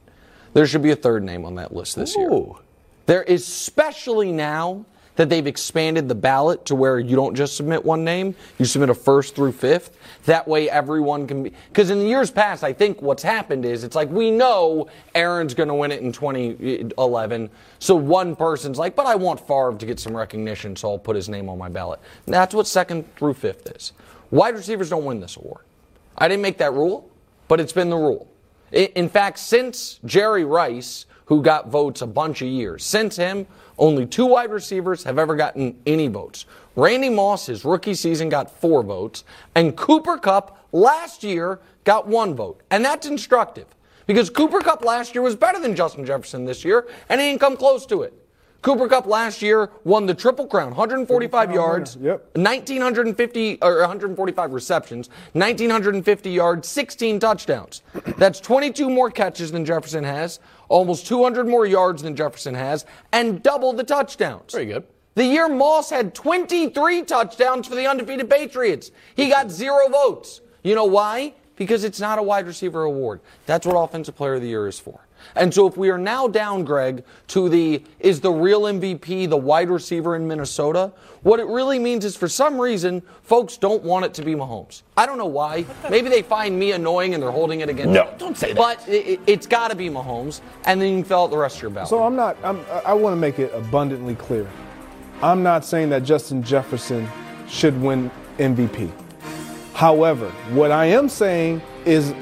Speaker 2: There should be a third name on that list this year.
Speaker 1: Ooh.
Speaker 2: There is especially now that they've expanded the ballot to where you don't just submit one name, you submit a first through fifth. That way everyone can be because in the years past, I think what's happened is it's like we know Aaron's going to win it in 2011. So one person's like, but I want Favre to get some recognition, so I'll put his name on my ballot. That's what second through fifth is. Wide receivers don't win this award. I didn't make that rule, but it's been the rule. In fact, since Jerry Rice, who got votes a bunch of years, since him, only two wide receivers have ever gotten any votes. Randy Moss, his rookie season, got four votes, and Cooper Kupp last year got one vote. And that's instructive because Cooper Kupp last year was better than Justin Jefferson this year, and he didn't come close to it. Cooper Kupp last year won the Triple Crown, 145
Speaker 3: Triple
Speaker 2: yards,
Speaker 3: yep.
Speaker 2: 1950 or 145 receptions, 1950 yards, 16 touchdowns. That's 22 more catches than Jefferson has, almost 200 more yards than Jefferson has, and double the touchdowns.
Speaker 1: Very good.
Speaker 2: The year Moss had 23 touchdowns for the undefeated Patriots. He got zero votes. You know why? Because it's not a wide receiver award. That's what Offensive Player of the Year is for. And so if we are now down, Greg, to the is the real MVP the wide receiver in Minnesota, what it really means is for some reason, folks don't want it to be Mahomes. I don't know why. Maybe they find me annoying and they're holding it against
Speaker 1: No,
Speaker 2: me.
Speaker 1: don't say that.
Speaker 2: But it, it's got to be Mahomes, and then you can fill out the rest of your ballot.
Speaker 3: So I'm not. I'm, I want to make it abundantly clear. I'm not saying that Justin Jefferson should win MVP. However, what I am saying is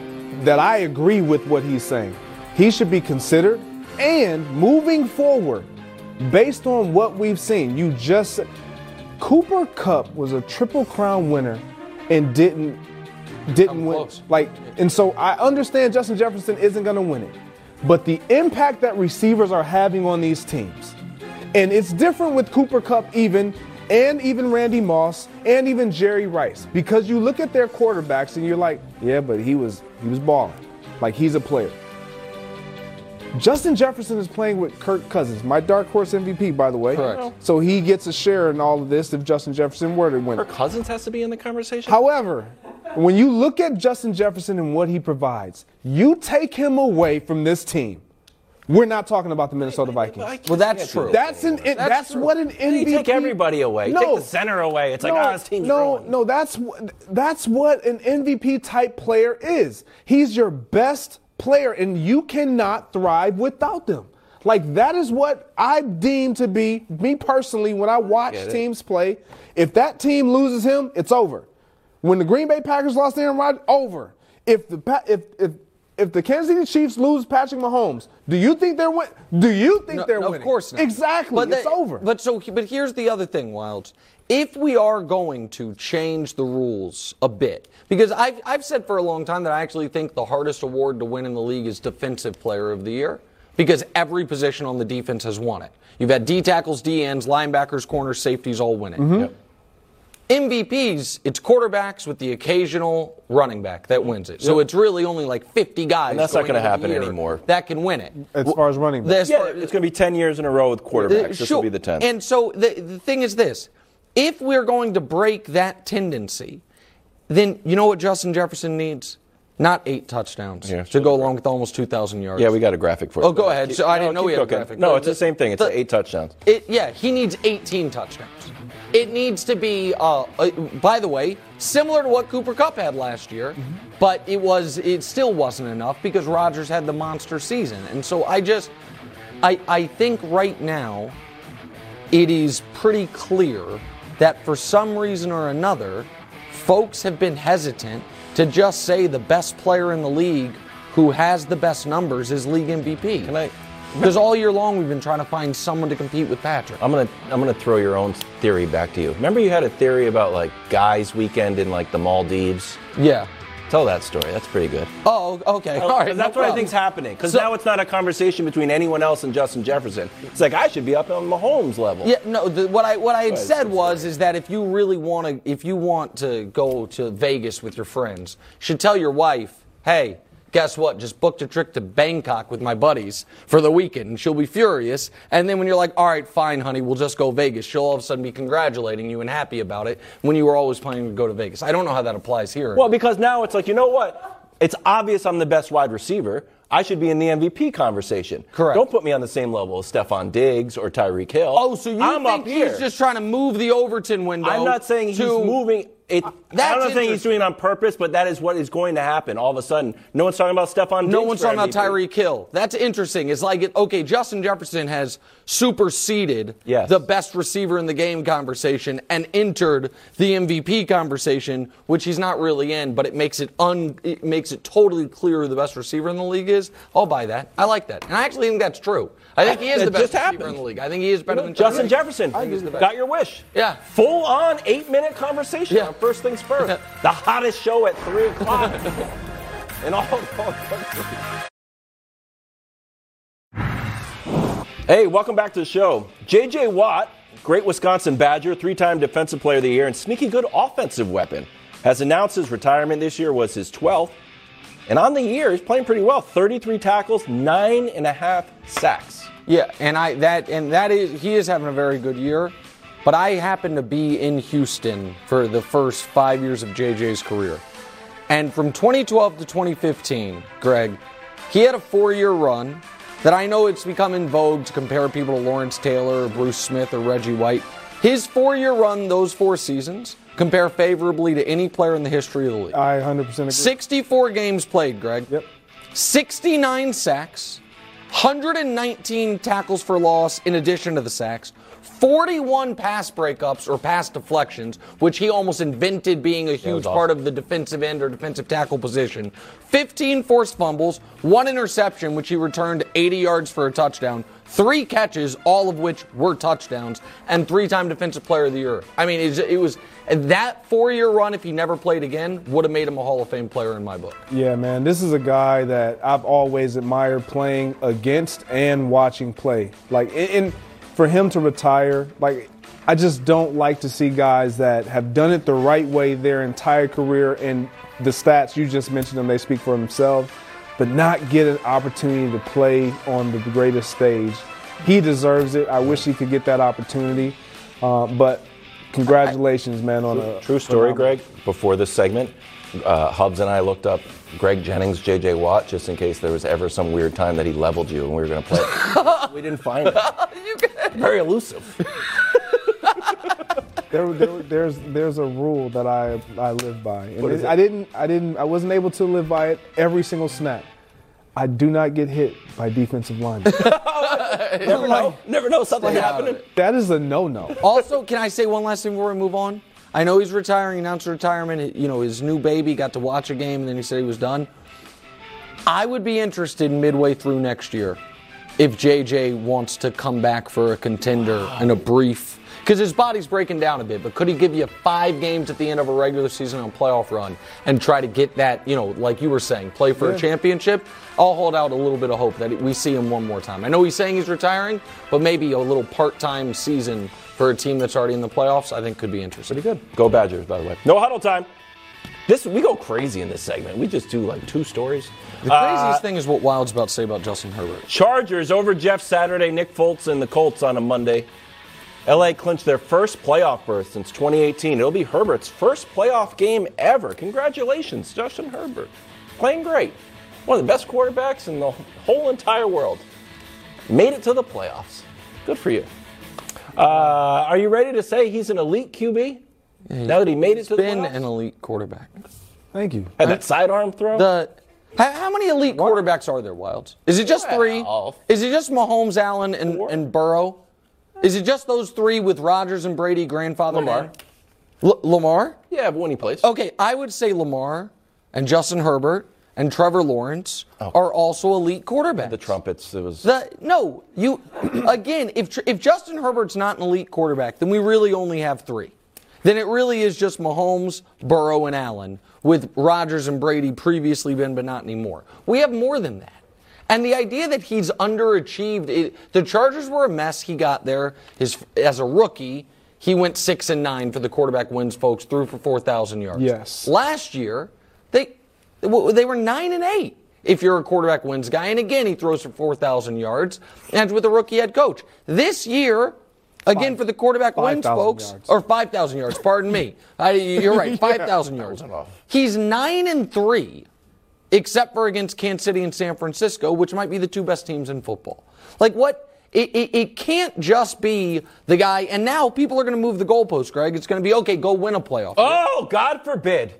Speaker 3: that I agree with what he's saying. He should be considered, and moving forward, based on what we've seen, you just said Cooper Kupp was a triple crown winner and didn't didn't win.
Speaker 2: close.
Speaker 3: Like, and so I understand Justin Jefferson isn't going to win it, but the impact that receivers are having on these teams, and it's different with Cooper Kupp even, and even Randy Moss, and even Jerry Rice, because you look at their quarterbacks and you're like, yeah, but he was he was balling, like he's a player. Justin Jefferson is playing with Kirk Cousins, my dark horse MVP, by the way.
Speaker 2: Correct.
Speaker 3: So he gets a share in all of this if Justin Jefferson were to win.
Speaker 1: Kirk Cousins has to be in the conversation.
Speaker 3: However, when you look at Justin Jefferson and what he provides, you take him away from this team. We're not talking about the Minnesota Vikings.
Speaker 2: well, that's true.
Speaker 3: That's an it, that's, what an MVP.
Speaker 1: You take everybody away.
Speaker 3: No,
Speaker 1: Take the center away. It's like,
Speaker 3: no,
Speaker 1: ah, this team's
Speaker 3: no,
Speaker 1: ruined.
Speaker 3: no. That's that's what an MVP type player is. He's your best player, and you cannot thrive without them. Like that is what I deem to be me personally when I watch
Speaker 1: Get
Speaker 3: teams play. If that team loses him, it's over. When the Green Bay Packers lost Aaron Rodgers, over. If the if if if the Kansas City Chiefs lose Patrick Mahomes, do you think they're win? Do you think
Speaker 2: No,
Speaker 3: they're winning?
Speaker 2: Of course not.
Speaker 3: Exactly.
Speaker 2: But
Speaker 3: it's
Speaker 2: the-
Speaker 3: over.
Speaker 2: But so, but here's the other thing, Wildes. If we are going to change the rules a bit, because I've, I've said for a long time that I actually think the hardest award to win in the league is Defensive Player of the Year, because every position on the defense has won it. You've had D tackles, D ends, linebackers, corners, safeties all win it.
Speaker 3: Mm-hmm.
Speaker 1: Yep.
Speaker 2: MVPs, it's quarterbacks with the occasional running back that wins it. So it's really only like 50 guys.
Speaker 1: And that's not
Speaker 2: going
Speaker 1: gonna happen anymore.
Speaker 2: That can win it.
Speaker 3: as far as running back.
Speaker 1: Yeah,
Speaker 2: far-
Speaker 1: it's going to be 10 years in a row with quarterbacks.
Speaker 2: uh,
Speaker 1: This
Speaker 2: sure.
Speaker 1: will be the 10th.
Speaker 2: And so the, the thing is this if we're going to break that tendency, then you know what Justin Jefferson needs? Not eight touchdowns
Speaker 1: Yeah,
Speaker 2: to go along with almost 2,000 yards.
Speaker 1: yeah, we got a graphic for you.
Speaker 2: Oh, go ahead. So I didn't know we had a graphic.
Speaker 1: No, it's the same thing. It's
Speaker 2: the-
Speaker 1: eight touchdowns.
Speaker 2: It, yeah, he needs 18 touchdowns. It needs to be, uh, uh, by the way, similar to what Cooper Kupp had last year, but it was it still wasn't enough because Rodgers had the monster season, and so I just, I I think right now, it is pretty clear that for some reason or another, folks have been hesitant to just say the best player in the league who has the best numbers is league MVP.
Speaker 1: Can I-
Speaker 2: Because all year long we've been trying to find someone to compete with Patrick.
Speaker 1: I'm gonna I'm gonna throw your own theory back to you. Remember you had a theory about like guys' weekend in like the Maldives.
Speaker 2: Yeah.
Speaker 1: Tell that story. That's pretty good.
Speaker 2: Oh, okay. Oh, All right.
Speaker 1: 'Cause
Speaker 2: no
Speaker 1: that's what I
Speaker 2: problem.
Speaker 1: think's happening. Because
Speaker 2: So-
Speaker 1: now it's not a conversation between anyone else and Justin Jefferson. It's like I should be up on Mahomes level.
Speaker 2: Yeah, no. The, what I what I had
Speaker 1: ahead,
Speaker 2: said
Speaker 1: I'm
Speaker 2: was is that if you really want to, if you want to go to Vegas with your friends, you should tell your wife, hey. Guess what? Just booked a trip to Bangkok with my buddies for the weekend, and she'll be furious. And then when you're like, "All right, fine, honey, we'll just go Vegas," she'll all of a sudden be congratulating you and happy about it when you were always planning to go to Vegas. I don't know how that applies here.
Speaker 1: Well, because now it's like, you know what? It's obvious I'm the best wide receiver. I should be in the MVP conversation.
Speaker 2: Correct.
Speaker 1: Don't put me on the same level as Stefon Diggs or Tyreek Hill.
Speaker 2: oh, so you
Speaker 1: I'm
Speaker 2: think
Speaker 1: up here.
Speaker 2: he's just trying to move the Overton window?
Speaker 1: I'm not saying he's moving It, I
Speaker 2: That's
Speaker 1: don't think he's doing it on purpose, but that is what is going to happen. All of a sudden, no one's talking about Stefon.
Speaker 2: No one's talking about Tyreek Hill. That's interesting. It's like, it, okay, Justin Jefferson has superseded
Speaker 1: Yes.
Speaker 2: the best receiver in the game conversation and entered the MVP conversation, which he's not really in, but it makes it un, it makes it totally clear who the best receiver in the league is. I'll buy that. I like that, and I actually think that's true. I think he is the best receiver
Speaker 1: happened.
Speaker 2: in the league. I think he is better than
Speaker 1: Justin Jefferson.
Speaker 2: I he's the best.
Speaker 1: Got your wish.
Speaker 2: Yeah.
Speaker 1: Full on eight minute conversation
Speaker 2: Yeah.
Speaker 1: First Things First. the hottest show at 3 o'clock. in all, all Hey, welcome back to the show. JJ Watt, great Wisconsin Badger, three time Defensive Player of the Year, and sneaky good offensive weapon, has announced his retirement this year was his 12th. And on the year, he's playing pretty well 33 tackles, nine and a half sacks.
Speaker 2: Yeah, and I that and that is he is having a very good year. But I happened to be in Houston for the first five years of JJ's career. And from 2012 to 2015, Greg, he had a four year run that I know it's become in vogue to compare people to Lawrence Taylor or Bruce Smith or Reggie White. His four year run, those four seasons, compare favorably to any player in the history of the league.
Speaker 3: I 100% agree.
Speaker 2: 64 games played, Greg.
Speaker 3: Yep.
Speaker 2: 69 sacks, 119 tackles for loss in addition to the sacks, 41 pass breakups or pass deflections, which he almost invented being a huge
Speaker 1: awesome.
Speaker 2: part of the defensive end or defensive tackle position, 15 forced fumbles, one interception, which he returned 80 yards for a touchdown, three catches, all of which were touchdowns, and three time Defensive Player of the Year. I mean, it was that four year run, if he never played again, would have made him a Hall of Fame player in my book.
Speaker 3: Yeah, man, this is a guy that I've always admired playing against and watching play. Like, and- for him to retire, like, I just don't like to see guys that have done it the right way their entire career, and the stats you just mentioned them, they speak for themselves, but not get an opportunity to play on the greatest stage. He deserves it. I wish he could get that opportunity, uh, but congratulations, man, on a
Speaker 1: True story,
Speaker 3: phenomenal-
Speaker 1: Greg. Before this segment, uh, Hubs and I looked up Greg Jennings, JJ Watt, just in case there was ever some weird time that he leveled you and we were going to play. we didn't find it. Very elusive.
Speaker 3: There, there, there's there's a rule that I I live by, and
Speaker 1: What is
Speaker 3: it-
Speaker 1: it?
Speaker 3: I didn't I didn't I wasn't able to live by it every single snap. I do not get hit by defensive linemen.
Speaker 1: Never know. Never know something
Speaker 2: Stay
Speaker 1: happening.
Speaker 3: that is a no-no.
Speaker 2: also, can I say one last thing before we move on? I know he's retiring, announced retirement. You know, his new baby got to watch a game, and then he said he was done. I would be interested midway through next year if JJ wants to come back for a contender and a brief. Because his body's breaking down a bit, but could he give you five games at the end of a regular season on playoff run and try to get that, you know, like you were saying, play for a championship? I'll hold out a little bit of hope that we see him one more time. I know he's saying he's retiring, but maybe a little part time season for a team that's already in the playoffs, I think could be interesting.
Speaker 1: Pretty good. Go Badgers, by the way. No huddle time. This we go crazy in this segment. We just do like two stories.
Speaker 2: The craziest uh, thing is what Wild's about to say about Justin Herbert.
Speaker 1: Chargers over Jeff Saturday, Nick Foles and the Colts on a Monday. LA clinched their first playoff berth since 2018. It'll be Herbert's first playoff game ever. Congratulations, Justin Herbert. Playing great. One of the best quarterbacks in the whole entire world. Made it to the playoffs. Good for you. Uh, are you ready to say he's an elite QB? now that he made it to the
Speaker 2: Been an elite quarterback.
Speaker 3: Thank you.
Speaker 1: Had that sidearm throw?
Speaker 2: The how, how many elite quarterbacks are there, Wildes? Is it just three? Is it just Mahomes, Allen, and,
Speaker 1: Four.
Speaker 2: and Burrow? Is it just those three with Rodgers and Brady, grandfather?
Speaker 1: Lamar.
Speaker 2: L- Lamar?
Speaker 1: yeah, but when he plays.
Speaker 2: Okay, I would say Lamar and Justin Herbert and Trevor Lawrence oh. are also elite quarterbacks.
Speaker 1: Oh. The trumpets. It was.
Speaker 2: The, no, you again. If if Justin Herbert's not an elite quarterback, then we really only have three. Then it really is just Mahomes, Burrow, and Allen, with Rodgers and Brady previously been, but not anymore. We have more than that. And the idea that he's underachieved, it, the Chargers were a mess. He got there his, as a rookie. He went six and nine for the quarterback wins, folks. Threw for four thousand yards.
Speaker 3: Yes.
Speaker 2: Last year, they they were nine and eight. If you're a quarterback wins guy, and again he throws for four thousand yards, and with a rookie head coach. This year, again for the quarterback wins folks,
Speaker 3: yards.
Speaker 2: or five thousand yards. Pardon me. I, you're right, five thousand yards. He's nine and three, except for against Kansas City and San Francisco, which might be the two best teams in football. Like what? It, it, it can't just be the guy, and now people are going to move the goalpost, Greg. It's going to be, okay, go win a playoff.
Speaker 1: Oh, God forbid.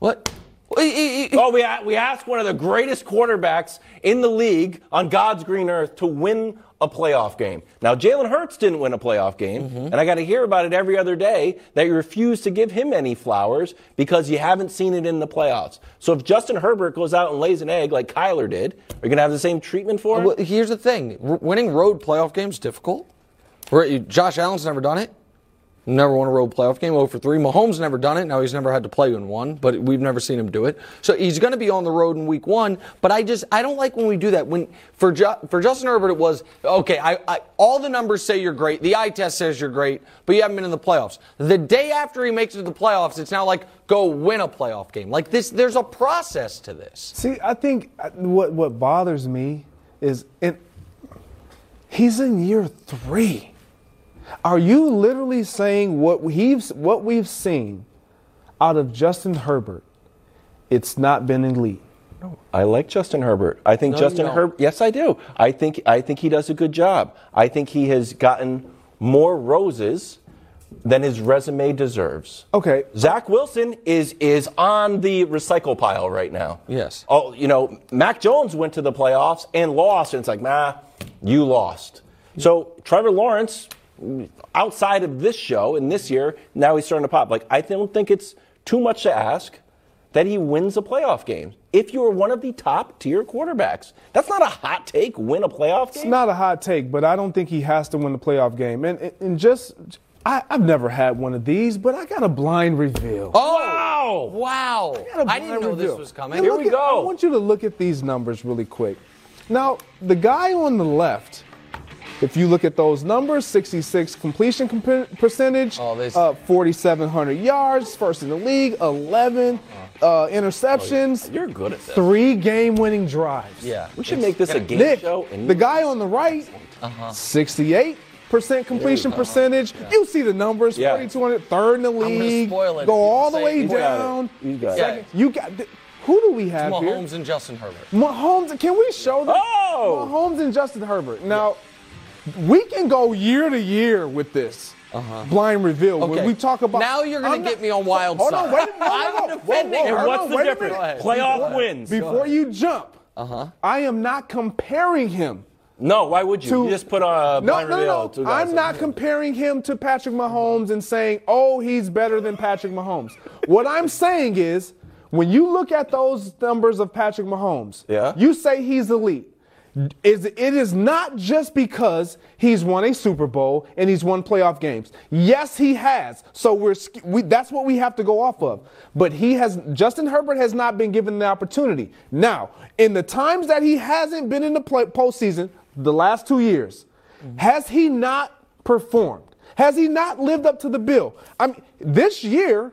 Speaker 2: What?
Speaker 1: Oh, we, we asked one of the greatest quarterbacks in the league on God's green earth to win a playoff game. Now, Jalen Hurts didn't win a playoff game,
Speaker 2: Mm-hmm.
Speaker 1: and I got to hear about it every other day that you refuse to give him any flowers because you haven't seen it in the playoffs. So if Justin Herbert goes out and lays an egg like Kyler did, are you going to have the same treatment for him?
Speaker 2: Well, here's the thing winning road playoff games is difficult. Josh Allen's never done it. Never won a road playoff game. 0 for 3. Mahomes never done it. Now he's never had to play in one, but we've never seen him do it. So he's going to be on the road in week one. But I just I don't like when we do that. When for Ju- for Justin Herbert, it was okay. I, I all the numbers say you're great. The eye test says you're great, but you haven't been in the playoffs. The day after he makes it to the playoffs, it's now like go win a playoff game. Like this, there's a process to this.
Speaker 3: See, I think uh, what what bothers me is and he's in year three. Are you literally saying what we've what we've seen out of Justin Herbert? It's not been elite.
Speaker 1: I like Justin Herbert. I think
Speaker 3: No,
Speaker 1: Justin. Herbert. Yes, I do. I think I think he does a good job. I think he has gotten more roses than his resume deserves.
Speaker 3: Okay.
Speaker 1: Zach Wilson is is on the recycle pile right now.
Speaker 2: Yes.
Speaker 1: Oh, you know, Mac Jones went to the playoffs and lost, and it's like, nah, you lost. So Trevor Lawrence, outside of this show and this year, now he's starting to pop. Like I don't think it's too much to ask that he wins a playoff game. If you are one of the top tier quarterbacks, that's not a hot take. Win a playoff game.
Speaker 3: It's not a hot take, but I don't think he has to win the playoff game. And and, and just I, I've never had one of these, but I got a blind reveal.
Speaker 2: Oh, wow!
Speaker 3: got a
Speaker 2: I didn't know
Speaker 3: reveal.
Speaker 2: this was coming.
Speaker 3: And
Speaker 1: Here we
Speaker 3: at-
Speaker 1: go.
Speaker 3: I want you to look at these numbers really quick. Now, the guy on the left, if you look at those numbers, 66 completion comp- percentage,
Speaker 2: Oh,
Speaker 3: uh, 4,700 yards, first in the league, 11 uh, interceptions,
Speaker 1: You're good at this.
Speaker 3: three game-winning drives.
Speaker 2: Yeah.
Speaker 1: We should make this a game
Speaker 3: Nick,
Speaker 1: show. And
Speaker 3: the guy on the right,
Speaker 2: Uh-huh.
Speaker 3: 68% completion percentage. You see the numbers,
Speaker 1: Yeah.
Speaker 3: 4,200, third in the
Speaker 2: gonna
Speaker 3: league.
Speaker 2: spoil it
Speaker 3: Go all the way
Speaker 2: it. You got it.
Speaker 3: down.
Speaker 1: You got it.
Speaker 3: Second- You got. Who do we have here?
Speaker 2: Mahomes and Justin Herbert.
Speaker 3: Mahomes. Can we show them?
Speaker 1: Oh!
Speaker 3: Mahomes and Justin Herbert. Now, we can go year to year with this. Blind reveal. When
Speaker 2: Uh-huh. Okay.
Speaker 3: we talk about
Speaker 2: Now you're gonna get me on wild
Speaker 3: Hold
Speaker 2: side.
Speaker 3: on, wait a minute.
Speaker 2: I'm
Speaker 3: no, no, no.
Speaker 2: defending
Speaker 3: Whoa, whoa,
Speaker 1: And what's
Speaker 3: on,
Speaker 1: the
Speaker 3: wait a
Speaker 1: difference?
Speaker 3: minute.
Speaker 1: Playoff wins.
Speaker 3: Before you jump, I am not comparing him
Speaker 1: No, why would you?
Speaker 3: to
Speaker 1: you just put a
Speaker 3: no,
Speaker 1: blind
Speaker 3: no,
Speaker 1: reveal.
Speaker 3: no,
Speaker 1: two
Speaker 3: no. I'm not
Speaker 1: in.
Speaker 3: comparing him to Patrick Mahomes and saying, "Oh, he's better than Patrick Mahomes." what I'm saying is, when you look at those numbers of Patrick Mahomes,
Speaker 1: Yeah.
Speaker 3: you say he's elite. Is it is not just because he's won a Super Bowl and he's won playoff games. Yes, he has. So we're we, that's what we have to go off of. But he has Justin Herbert has not been given the opportunity. Now, in the times that he hasn't been in the play, postseason, the last two years, has he not performed? Has he not lived up to the bill? I mean, this year,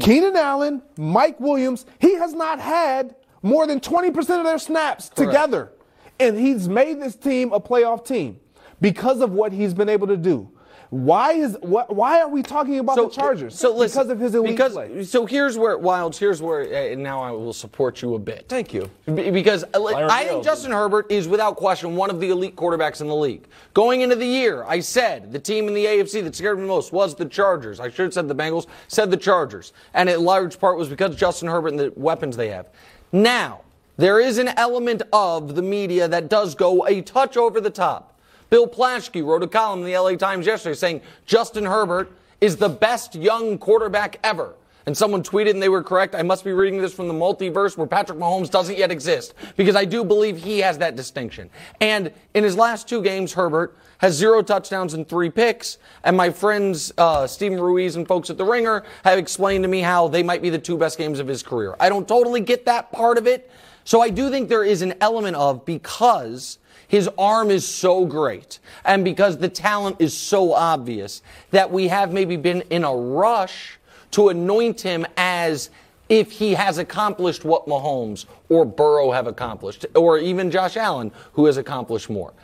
Speaker 3: Keenan Allen, Mike Williams, he has not had more than 20% of their snaps together. And he's made this team a playoff team because of what he's been able to do. Why is what, why are we talking about the Chargers?
Speaker 2: So listen,
Speaker 3: because of his elite
Speaker 2: because,
Speaker 3: play.
Speaker 2: So here's where Wildes. Here's where uh, now I will support you a bit.
Speaker 1: Thank you.
Speaker 2: Be- Because uh, I think Justin Herbert is without question one of the elite quarterbacks in the league. Going into the year, I said the team in the AFC that scared me most was the Chargers. I should have said the Bengals, said the Chargers. And in large part was because Justin Herbert and the weapons they have. Now, there is an element of the media that does go a touch over the top. Bill Plaschke wrote a column in the LA Times yesterday saying Justin Herbert is the best young quarterback ever. And someone tweeted and they were correct. I must be reading this from the multiverse where Patrick Mahomes doesn't yet exist because I do believe he has that distinction. And in his last two games, Herbert has zero touchdowns and three picks. And my friends, uh, Steven Ruiz and folks at The Ringer have explained to me how they might be the two best games of his career. I don't totally get that part of it. So I do think there is an element of because his arm is so great and because the talent is so obvious that we have maybe been in a rush to anoint him as if he has accomplished what Mahomes or Burrow have accomplished, or even Josh Allen, who has accomplished more.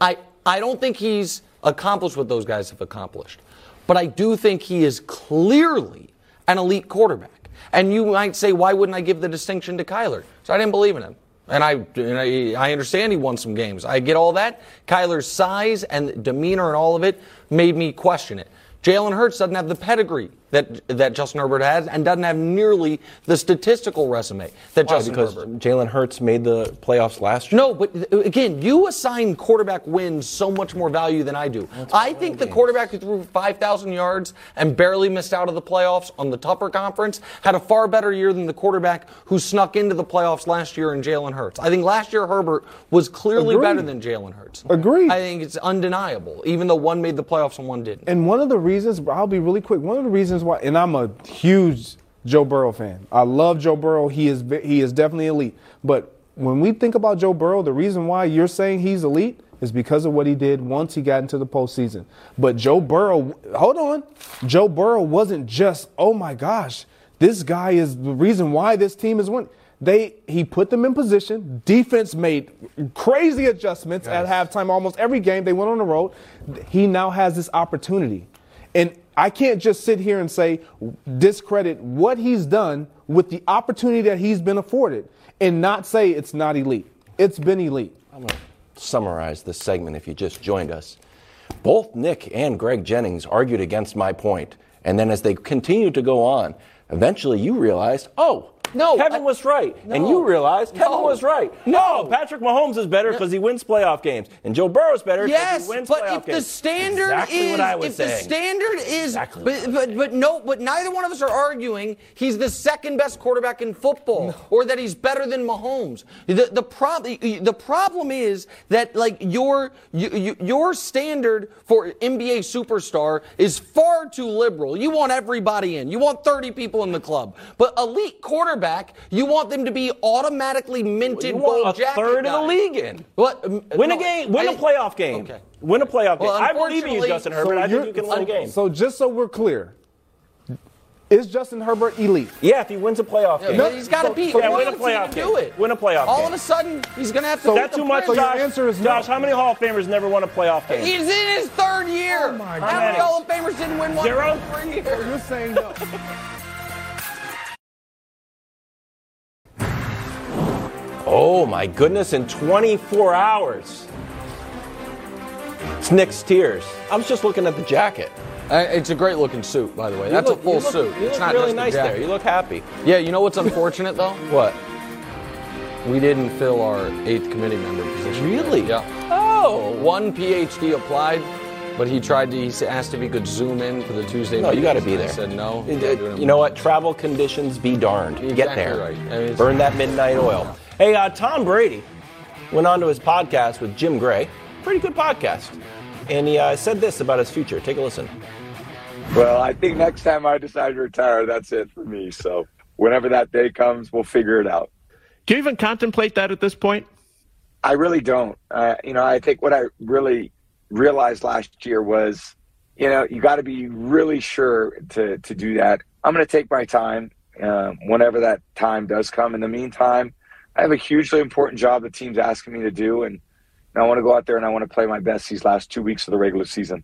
Speaker 2: I, I don't think he's accomplished what those guys have accomplished, but I do think he is clearly an elite quarterback. And you might say, why wouldn't I give the distinction to Kyler? So I didn't believe in him. And I, and I, I understand he won some games. I get all that. Kyler's size and demeanor and all of it made me question it. Jalen Hurts doesn't have the pedigree that that Justin Herbert has, and doesn't have nearly the statistical resume that
Speaker 1: Why?
Speaker 2: Justin
Speaker 1: because
Speaker 2: Herbert.
Speaker 1: Jalen Hurts made the playoffs last year.
Speaker 2: No, but uh, again, you assign quarterback wins so much more value than I do. I think the quarterback who threw 5,000 yards and barely missed out of the playoffs on the tougher conference had a far better year than the quarterback who snuck into the playoffs last year in Jalen Hurts. I think last year Herbert was clearly
Speaker 3: Agreed.
Speaker 2: better than Jalen Hurts.
Speaker 3: Agreed.
Speaker 2: I think it's undeniable, even though one made the playoffs and one didn't.
Speaker 3: And one of the reasons, I'll be really quick. One of the reasons why, and I'm a huge Joe Burrow fan. I love Joe Burrow. He is he is definitely elite. But when we think about Joe Burrow, the reason why you're saying he's elite is because of what he did once he got into the postseason. But Joe Burrow, hold on, Joe Burrow wasn't just oh my gosh, this guy is the reason why this team is winning. They he put them in position. Defense made crazy adjustments at halftime. Almost every game they went on the road. He now has this opportunity, and I can't just sit here and say discredit what he's done with the opportunity that he's been afforded, and not say it's not elite. It's been elite.
Speaker 1: I'm going to summarize this segment if you just joined us. Both Nick and Greg Jennings argued against my point, and then as they continued to go on, eventually you realized, oh,
Speaker 2: No,
Speaker 1: Kevin
Speaker 2: I-
Speaker 1: was right, and you realize Kevin
Speaker 2: No.
Speaker 1: was right. No, Patrick Mahomes is better because he wins playoff games, and Joe Burrow's better because
Speaker 2: Yes,
Speaker 1: he wins playoff games.
Speaker 2: Yes, but if the standard
Speaker 1: exactly
Speaker 2: is
Speaker 1: what I was
Speaker 2: if the standard is
Speaker 1: Exactly
Speaker 2: but, but but no but neither one of us are arguing he's the second best quarterback in football or that he's better than Mahomes. The the problem the problem is that like your you, you, your standard for NBA superstar is far too liberal. You want everybody in. You want 30 people in the club. But elite quarterback, you want them to be automatically minted
Speaker 1: You want
Speaker 2: gold
Speaker 1: a
Speaker 2: jacket
Speaker 1: third of the league in.
Speaker 2: What?
Speaker 1: Win
Speaker 2: no,
Speaker 1: a game, win
Speaker 2: I-
Speaker 1: a playoff game.
Speaker 2: Okay.
Speaker 1: Win a playoff
Speaker 2: Well,
Speaker 1: game. I believe in you, Justin Herbert. I think
Speaker 3: you're-
Speaker 1: can win a game.
Speaker 3: So just so we're clear, is Justin Herbert elite?
Speaker 1: yeah, if he wins a playoff game.
Speaker 2: No, he's got to beat
Speaker 1: yeah, win a playoff game.
Speaker 2: do it.
Speaker 1: Win a playoff
Speaker 2: All
Speaker 1: game.
Speaker 2: All of a sudden, he's going to have to.
Speaker 3: So-
Speaker 1: That's too much,
Speaker 3: So your
Speaker 1: Josh.
Speaker 3: answer is no.
Speaker 1: Josh, how many Hall of Famers never won a playoff game?
Speaker 2: He's in his third year.
Speaker 3: Oh, my
Speaker 2: How many
Speaker 1: God.
Speaker 2: Hall of Famers didn't win one?
Speaker 1: Zero?
Speaker 2: in three
Speaker 3: So
Speaker 2: years?
Speaker 3: you're saying no.
Speaker 1: Oh my goodness, in 24 hours. It's Nick's tears. I was just looking at the jacket.
Speaker 2: Uh, it's a great looking suit, by the way.
Speaker 1: You
Speaker 2: That's
Speaker 1: look-
Speaker 2: a full
Speaker 1: look-
Speaker 2: suit.
Speaker 1: You
Speaker 2: it's
Speaker 1: look
Speaker 2: not
Speaker 1: really
Speaker 2: just
Speaker 1: nice there. You look happy.
Speaker 2: Yeah, you know what's unfortunate though?
Speaker 1: What?
Speaker 2: We didn't fill our eighth committee member position.
Speaker 1: Really?
Speaker 2: Yeah.
Speaker 1: Oh.
Speaker 2: One PhD applied, but he tried to. He asked if he could zoom in for the Tuesday.
Speaker 1: No, you got to be there.
Speaker 2: I said no.
Speaker 1: You,
Speaker 2: You gotta do it
Speaker 1: you know what? Travel conditions be darned. Get
Speaker 2: Exactly
Speaker 1: there.
Speaker 2: right. I mean,
Speaker 1: Burn that midnight oil. Hey, uh, Tom Brady went on to his podcast with Jim Gray. Pretty good podcast. And he uh, said this about his future. Take a listen.
Speaker 4: Well, I think next time I decide to retire, that's it for me. So whenever that day comes, we'll figure it out.
Speaker 5: Do you even contemplate that at this point?
Speaker 4: I really don't. Uh, you know, I think what I really realized last year was, you know, you got to be really sure to to do that. I'm going to take my time um, whenever that time does come. In the meantime, I have a hugely important job the team's asking me to do, and, and I want to go out there and I want to play my best these last two weeks of the regular season.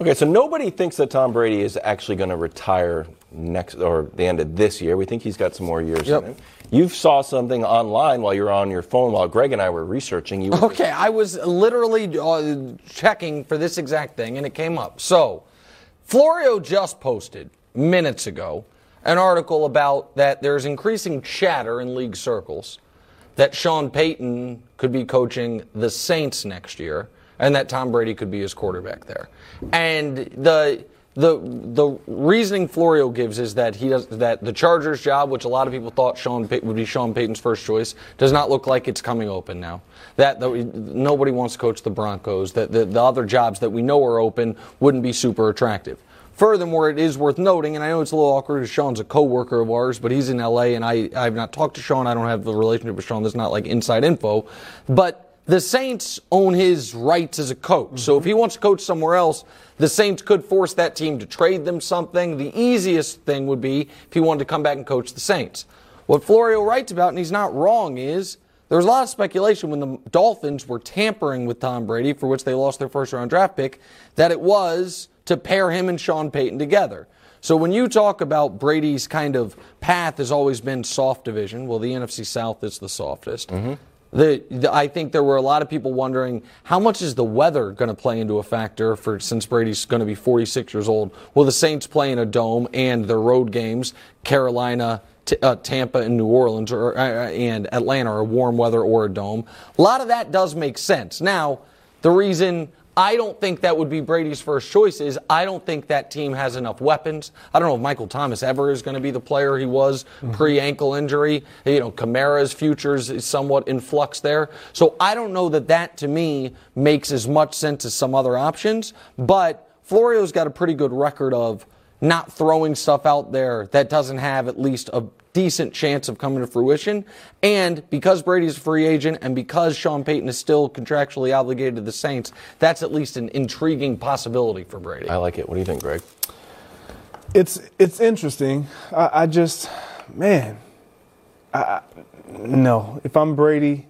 Speaker 1: Okay, so nobody thinks that Tom Brady is actually going to retire next or the end of this year. We think he's got some more years
Speaker 2: Yep.
Speaker 1: in him. You saw something online while you were on your phone while Greg and I were researching. You were
Speaker 2: Okay, I was literally uh, checking for this exact thing, and it came up. So, Florio just posted minutes ago an article about that there's increasing chatter in league circles that Sean Payton could be coaching the Saints next year, and that Tom Brady could be his quarterback there. And the the the reasoning Florio gives is that he does that the Chargers job, which a lot of people thought Sean Pay- would be Sean Payton's first choice, does not look like it's coming open now. That the, nobody wants to coach the Broncos. That the, the other jobs that we know are open wouldn't be super attractive. Furthermore, it is worth noting, and I know it's a little awkward because Sean's a coworker of ours, but he's in LA, and I I've not talked to Sean. I don't have a relationship with Sean. That's not like inside info, but the Saints own his rights as a coach. So if he wants to coach somewhere else, the Saints could force that team to trade them something. The easiest thing would be if he wanted to come back and coach the Saints. What Florio writes about, and he's not wrong, is there was a lot of speculation when the Dolphins were tampering with Tom Brady, for which they lost their first round draft pick, that it was to pair him and Sean Payton together. So when you talk about Brady's kind of path has always been soft division, well, the NFC South is the softest. The, the, I think there were a lot of people wondering how much is the weather going to play into a factor for since Brady's going to be 46 years old. Will the Saints play in a dome and their road games, Carolina, T- uh, Tampa, and New Orleans, or uh, and Atlanta are warm weather or a dome? A lot of that does make sense. Now, the reason I don't think that would be Brady's first choice is I don't think that team has enough weapons. I don't know if Michael Thomas ever is going to be the player he was mm-hmm. pre ankle injury. You know, Kamara's futures is somewhat in flux there. So I don't know that that to me makes as much sense as some other options. But Florio's got a pretty good record of not throwing stuff out there that doesn't have at least a decent chance of coming to fruition. And because Brady's a free agent and because Sean Payton is still contractually obligated to the Saints, that's at least an intriguing possibility for Brady.
Speaker 1: I like it. What do you think, Greg?
Speaker 3: It's it's interesting. I, I just, man, I, I- no. If I'm Brady,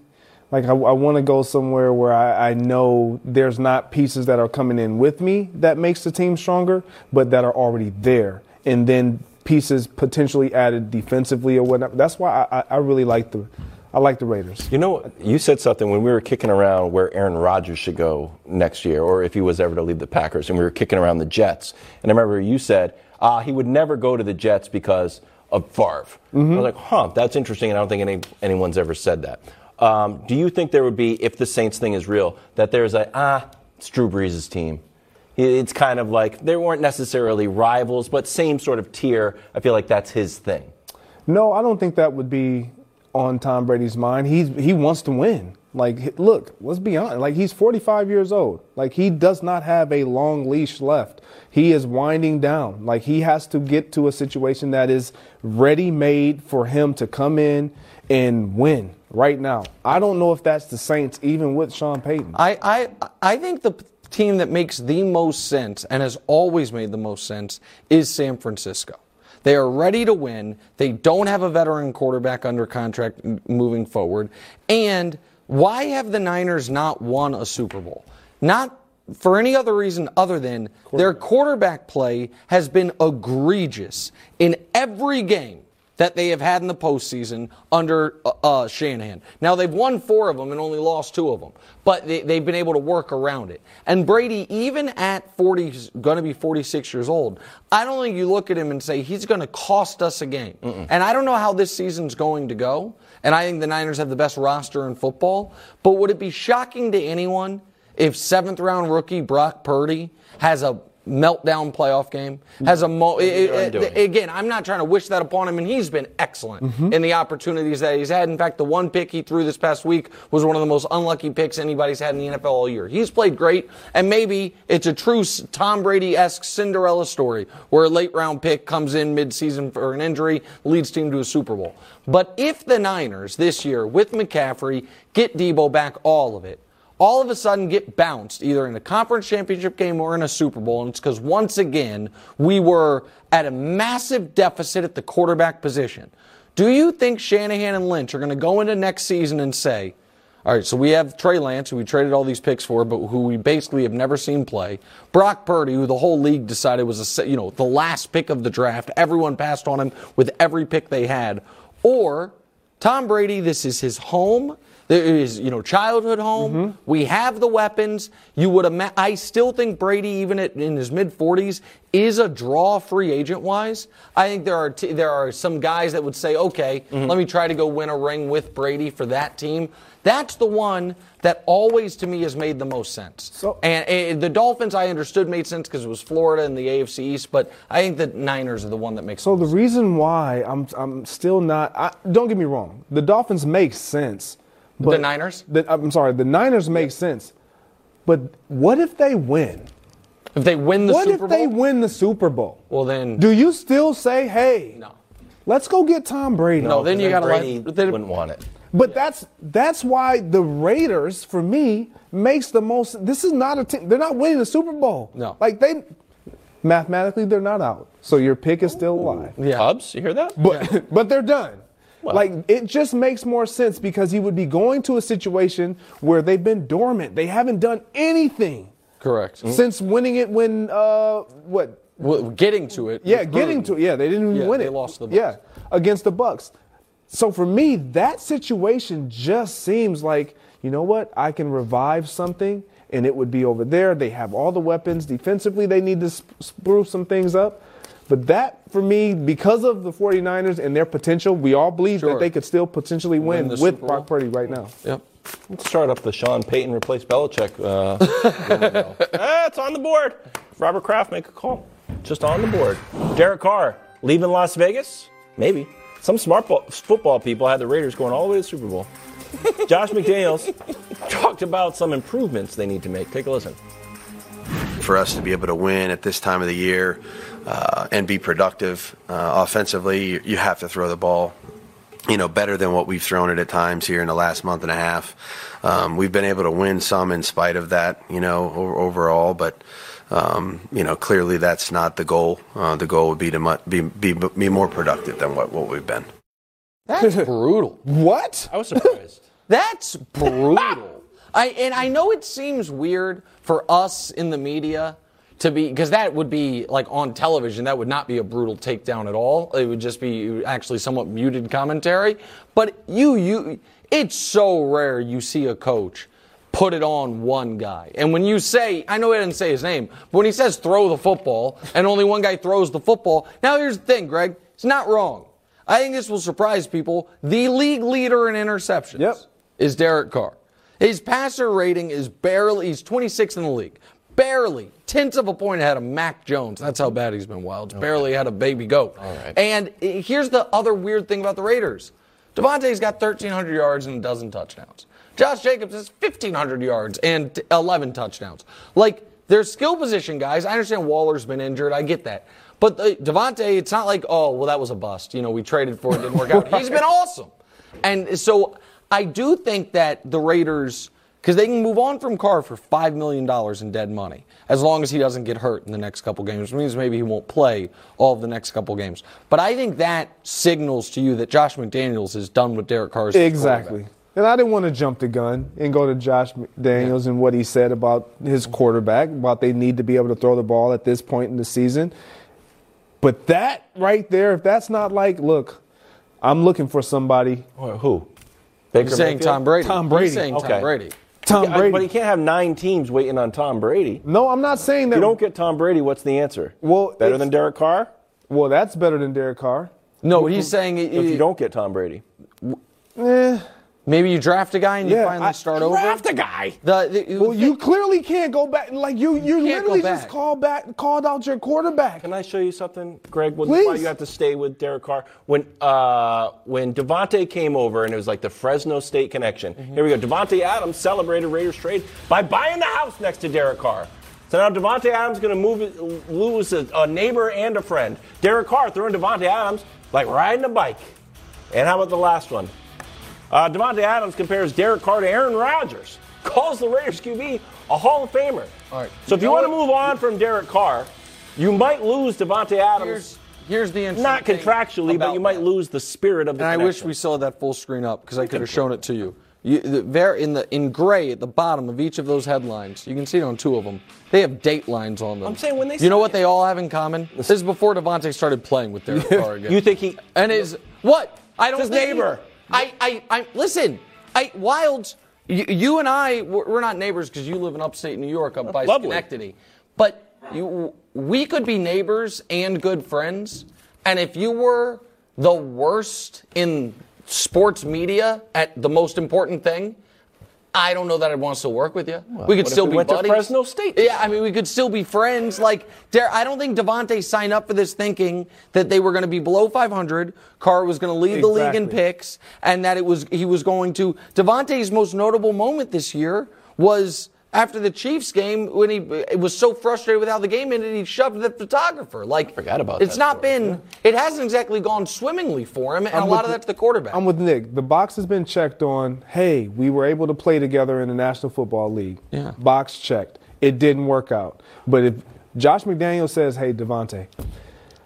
Speaker 3: like I, I want to go somewhere where I, I know there's not pieces that are coming in with me that makes the team stronger, but that are already there, and then pieces potentially added defensively or whatnot. That's why I, I, I really like the, I like the Raiders.
Speaker 1: You know, you said something when we were kicking around where Aaron Rodgers should go next year, or if he was ever to leave the Packers, and we were kicking around the Jets. And I remember you said uh, he would never go to the Jets because of Favre. I was like, huh, that's interesting, and I don't think any, anyone's ever said that. Um, do you think there would be, if the Saints thing is real, that there's a, ah, it's Drew Brees' team? It's kind of like they weren't necessarily rivals, but same sort of tier. I feel like that's his thing.
Speaker 3: No, I don't think that would be on Tom Brady's mind. He's he wants to win. Like, look, let's be honest. Like, he's 45 years old. Like, he does not have a long leash left. He is winding down. Like, he has to get to a situation that is ready made for him to come in and win right now. I don't know if that's the Saints, even with Sean Payton.
Speaker 2: I, I, I think the team that makes the most sense and has always made the most sense is San Francisco. They are ready to win. They don't have a veteran quarterback under contract moving forward. And why have the Niners not won a Super Bowl? Not for any other reason other than their quarterback play has been egregious in every game that they have had in the postseason under uh, uh, Shanahan. Now they've won four of them and only lost two of them, but they, they've been able to work around it. And Brady, even at 40, going to be 46 years old, I don't think you look at him and say he's going to cost us a game. And I don't know how this season's going to go. And I think the Niners have the best roster in football. But would it be shocking to anyone if seventh round rookie Brock Purdy has a meltdown playoff game has a mo- it- it- again i'm not trying to wish that upon him and he's been excellent in the opportunities that he's had. In fact the one pick he threw this past week was one of the most unlucky picks anybody's had in the nfl all year. He's played great and maybe it's a true tom brady-esque cinderella story where a late round pick comes in mid-season for an injury leads team to a super bowl. But if the niners this year with mccaffrey get Deebo back all of it all of a sudden get bounced either in a conference championship game or in a Super Bowl. And it's because once again, we were at a massive deficit at the quarterback position. Do you think Shanahan and Lynch are going to go into next season and say, all right, so we have Trey Lance, who we traded all these picks for, but who we basically have never seen play. Brock Purdy, who the whole league decided was a, you know the last pick of the draft. Everyone passed on him with every pick they had. Or Tom Brady, this is his home. There is, you know, childhood home. Mm-hmm. We have the weapons. You would ima- I still think Brady, even at, in his mid 40s, is a draw free agent wise. I think there are t- there are some guys that would say, okay, mm-hmm. let me try to go win a ring with Brady for that team. That's the one that always to me has made the most sense.
Speaker 3: So-
Speaker 2: and, and the Dolphins, I understood made sense because it was Florida and the AFC East, but I think the Niners are the one that makes.
Speaker 3: So
Speaker 2: the
Speaker 3: the reason why I'm I'm still not I, don't get me wrong. The Dolphins make sense. But
Speaker 2: The Niners?
Speaker 3: The, I'm sorry. The Niners make sense. But what if they win?
Speaker 2: if they win the
Speaker 3: what
Speaker 2: Super Bowl?
Speaker 3: What if they win the Super Bowl?
Speaker 2: well then
Speaker 3: Do you still say, "Hey,
Speaker 2: no.
Speaker 3: let's go get Tom Brady"?
Speaker 2: No, then you got to
Speaker 1: Brady
Speaker 2: let. then-
Speaker 1: wouldn't want it.
Speaker 3: But that's that's why the Raiders, for me, makes the most. This is not a team. They're not winning the Super Bowl.
Speaker 2: No.
Speaker 3: like they mathematically they're not out. So your pick is still alive.
Speaker 2: Yeah.
Speaker 1: Cubs, you hear that?
Speaker 3: But but they're done. Like it just makes more sense because he would be going to a situation where they've been dormant. They haven't done anything
Speaker 2: Correct.
Speaker 3: since winning it when uh what
Speaker 2: Well, getting to it.
Speaker 3: Yeah, getting to it. Yeah, they didn't even
Speaker 2: Yeah,
Speaker 3: win it.
Speaker 2: they lost the
Speaker 3: Yeah, against the Bucks. So for me, that situation just seems like you know what? I can revive something, and it would be over there. They have all the weapons defensively. They need to sp- spruce some things up. But that, for me, because of the 49ers and their potential, we all believe
Speaker 2: Sure.
Speaker 3: that they could still potentially win,
Speaker 2: the
Speaker 3: with
Speaker 2: Super
Speaker 3: Brock Purdy right now.
Speaker 2: Yep.
Speaker 1: Let's start up the Sean Payton replace Belichick. Uh, ah, it's on the board. Robert Kraft make a call. Just on the board. Derek Carr leaving Las Vegas? Maybe. Some smart ball, football people had the Raiders going all the way to the Super Bowl. Josh McDaniels talked about some improvements they need to make. Take a listen.
Speaker 8: for us to be able to win at this time of the year and be productive uh, offensively, you, you have to throw the ball. You know, better than what we've thrown it at times here in the last month and a half. Um, we've been able to win some in spite of that, you know, o- overall. But um, you know, clearly that's not the goal. Uh, the goal would be to mu- be, be be more productive than what, what we've been.
Speaker 2: That's brutal.
Speaker 3: What?
Speaker 1: I was surprised.
Speaker 2: That's brutal. I and I know it seems weird for us in the media to be because that would be like on television that would not be a brutal takedown at all. It would just be actually somewhat muted commentary. But you you it's so rare you see a coach put it on one guy. And when you say, I know he didn't say his name, but when he says throw the football and only one guy throws the football, now here's the thing, Greg, it's not wrong. I think this will surprise people. The league leader in interceptions
Speaker 3: Yep.
Speaker 2: is Derek Carr. His passer rating is barely, he's 26th in the league. Barely, tenths of a point ahead of Mac Jones. That's how bad he's been, Wildes. Barely had a baby goat.
Speaker 1: right.
Speaker 2: And here's the other weird thing about the Raiders Davante's got 1,300 yards and a dozen touchdowns. Josh Jacobs has 1,500 yards and 11 touchdowns. Like, they're skill position guys. I understand Waller's been injured. I get that. But uh, Davante, it's not like, oh, well, that was a bust. You know, we traded for it, didn't work out. He's been awesome. And so I do think that the Raiders, because they can move on from Carr for $5 million in dead money, as long as he doesn't get hurt in the next couple games, which means maybe he won't play all of the next couple games. But I think that signals to you that Josh McDaniels is done with Derek Carr's
Speaker 3: Exactly. And I didn't want to jump the gun and go to Josh Daniels and what he said about his quarterback, about they need to be able to throw the ball at this point in the season. But that right there, if that's not like, look, I'm looking for somebody.
Speaker 1: Who? Baker
Speaker 2: He's saying
Speaker 1: Mayfield?
Speaker 2: Tom Brady.
Speaker 3: Tom Brady.
Speaker 2: He's saying
Speaker 1: Okay.
Speaker 2: Tom Brady.
Speaker 3: Tom
Speaker 1: Yeah,
Speaker 3: Brady.
Speaker 1: But he can't have nine teams waiting on Tom Brady.
Speaker 3: no, I'm not saying that.
Speaker 1: If you don't get Tom Brady, what's the answer?
Speaker 3: Well,
Speaker 1: better than Derek Carr?
Speaker 3: well, that's better than Derek Carr.
Speaker 2: No, he's saying
Speaker 1: If you don't get Tom Brady,
Speaker 3: Eh,
Speaker 2: maybe you draft a guy and you finally
Speaker 3: I-
Speaker 2: start over.
Speaker 1: draft a guy.
Speaker 2: The, the,
Speaker 3: well, you clearly can't go back. Like you, you
Speaker 2: can't
Speaker 3: literally just called back, called out your quarterback.
Speaker 1: Can I show you something, Greg? Well, that's why
Speaker 3: Please.
Speaker 1: you have to stay with Derek Carr. When uh, when Davante came over and it was like the Fresno State connection.
Speaker 2: Mm-hmm.
Speaker 1: Here we go. Davante Adams celebrated Raiders trade by buying the house next to Derek Carr. So now Davante Adams going to move lose a, a neighbor and a friend. Derek Carr throwing Davante Adams like riding a bike. And how about the last one? Uh, Davante Adams compares Derek Carr to Aaron Rodgers. Calls the Raiders QB a Hall of Famer.
Speaker 2: All right.
Speaker 1: So if
Speaker 2: You
Speaker 1: want to move on from Derek Carr, you might lose Davante Adams.
Speaker 2: here's, here's the interesting
Speaker 1: not contractually, but you might
Speaker 2: that.
Speaker 1: lose the spirit of the
Speaker 2: And I wish we saw that full screen up because I could have shown it to you. you the, there in the in gray at the bottom of each of those headlines, you can see it on two of them. They have date lines on them.
Speaker 1: I'm saying when they
Speaker 2: You know what
Speaker 1: it.
Speaker 2: they all have in common? This is before Davante started playing with Derek Carr again.
Speaker 1: You think he?
Speaker 2: And is what? I don't
Speaker 1: His neighbor.
Speaker 2: I, I, I listen. I Wildes. You, you and I, we're we're not neighbors because you live in upstate New York, up by
Speaker 1: lovely.
Speaker 2: Schenectady. But you, we could be neighbors and good friends. And if you were the worst in sports media at the most important thing, I don't know that I'd want to still work with you. we
Speaker 1: what
Speaker 2: could still
Speaker 1: we
Speaker 2: be
Speaker 1: went to
Speaker 2: buddies.
Speaker 1: Fresno State
Speaker 2: Yeah, I mean, we could still be friends. Like, Dar- I don't think Davante signed up for this thinking that they were going to be below 500. Carr was going to lead the league in picks, and that it was he was going to. Davante's most notable moment this year was after the Chiefs game when he was so frustrated with how the game ended, he shoved the photographer. Like,
Speaker 1: forgot about
Speaker 2: It's
Speaker 1: that
Speaker 2: not
Speaker 1: story,
Speaker 2: been. It hasn't exactly gone swimmingly for him, and
Speaker 3: I'm
Speaker 2: a lot
Speaker 3: with
Speaker 2: of that's the quarterback.
Speaker 3: I'm with Nick. The box has been checked on. Hey, we were able to play together in the National Football League.
Speaker 2: Yeah.
Speaker 3: Box checked. It didn't work out. But if Josh McDaniel says, "Hey, Davante,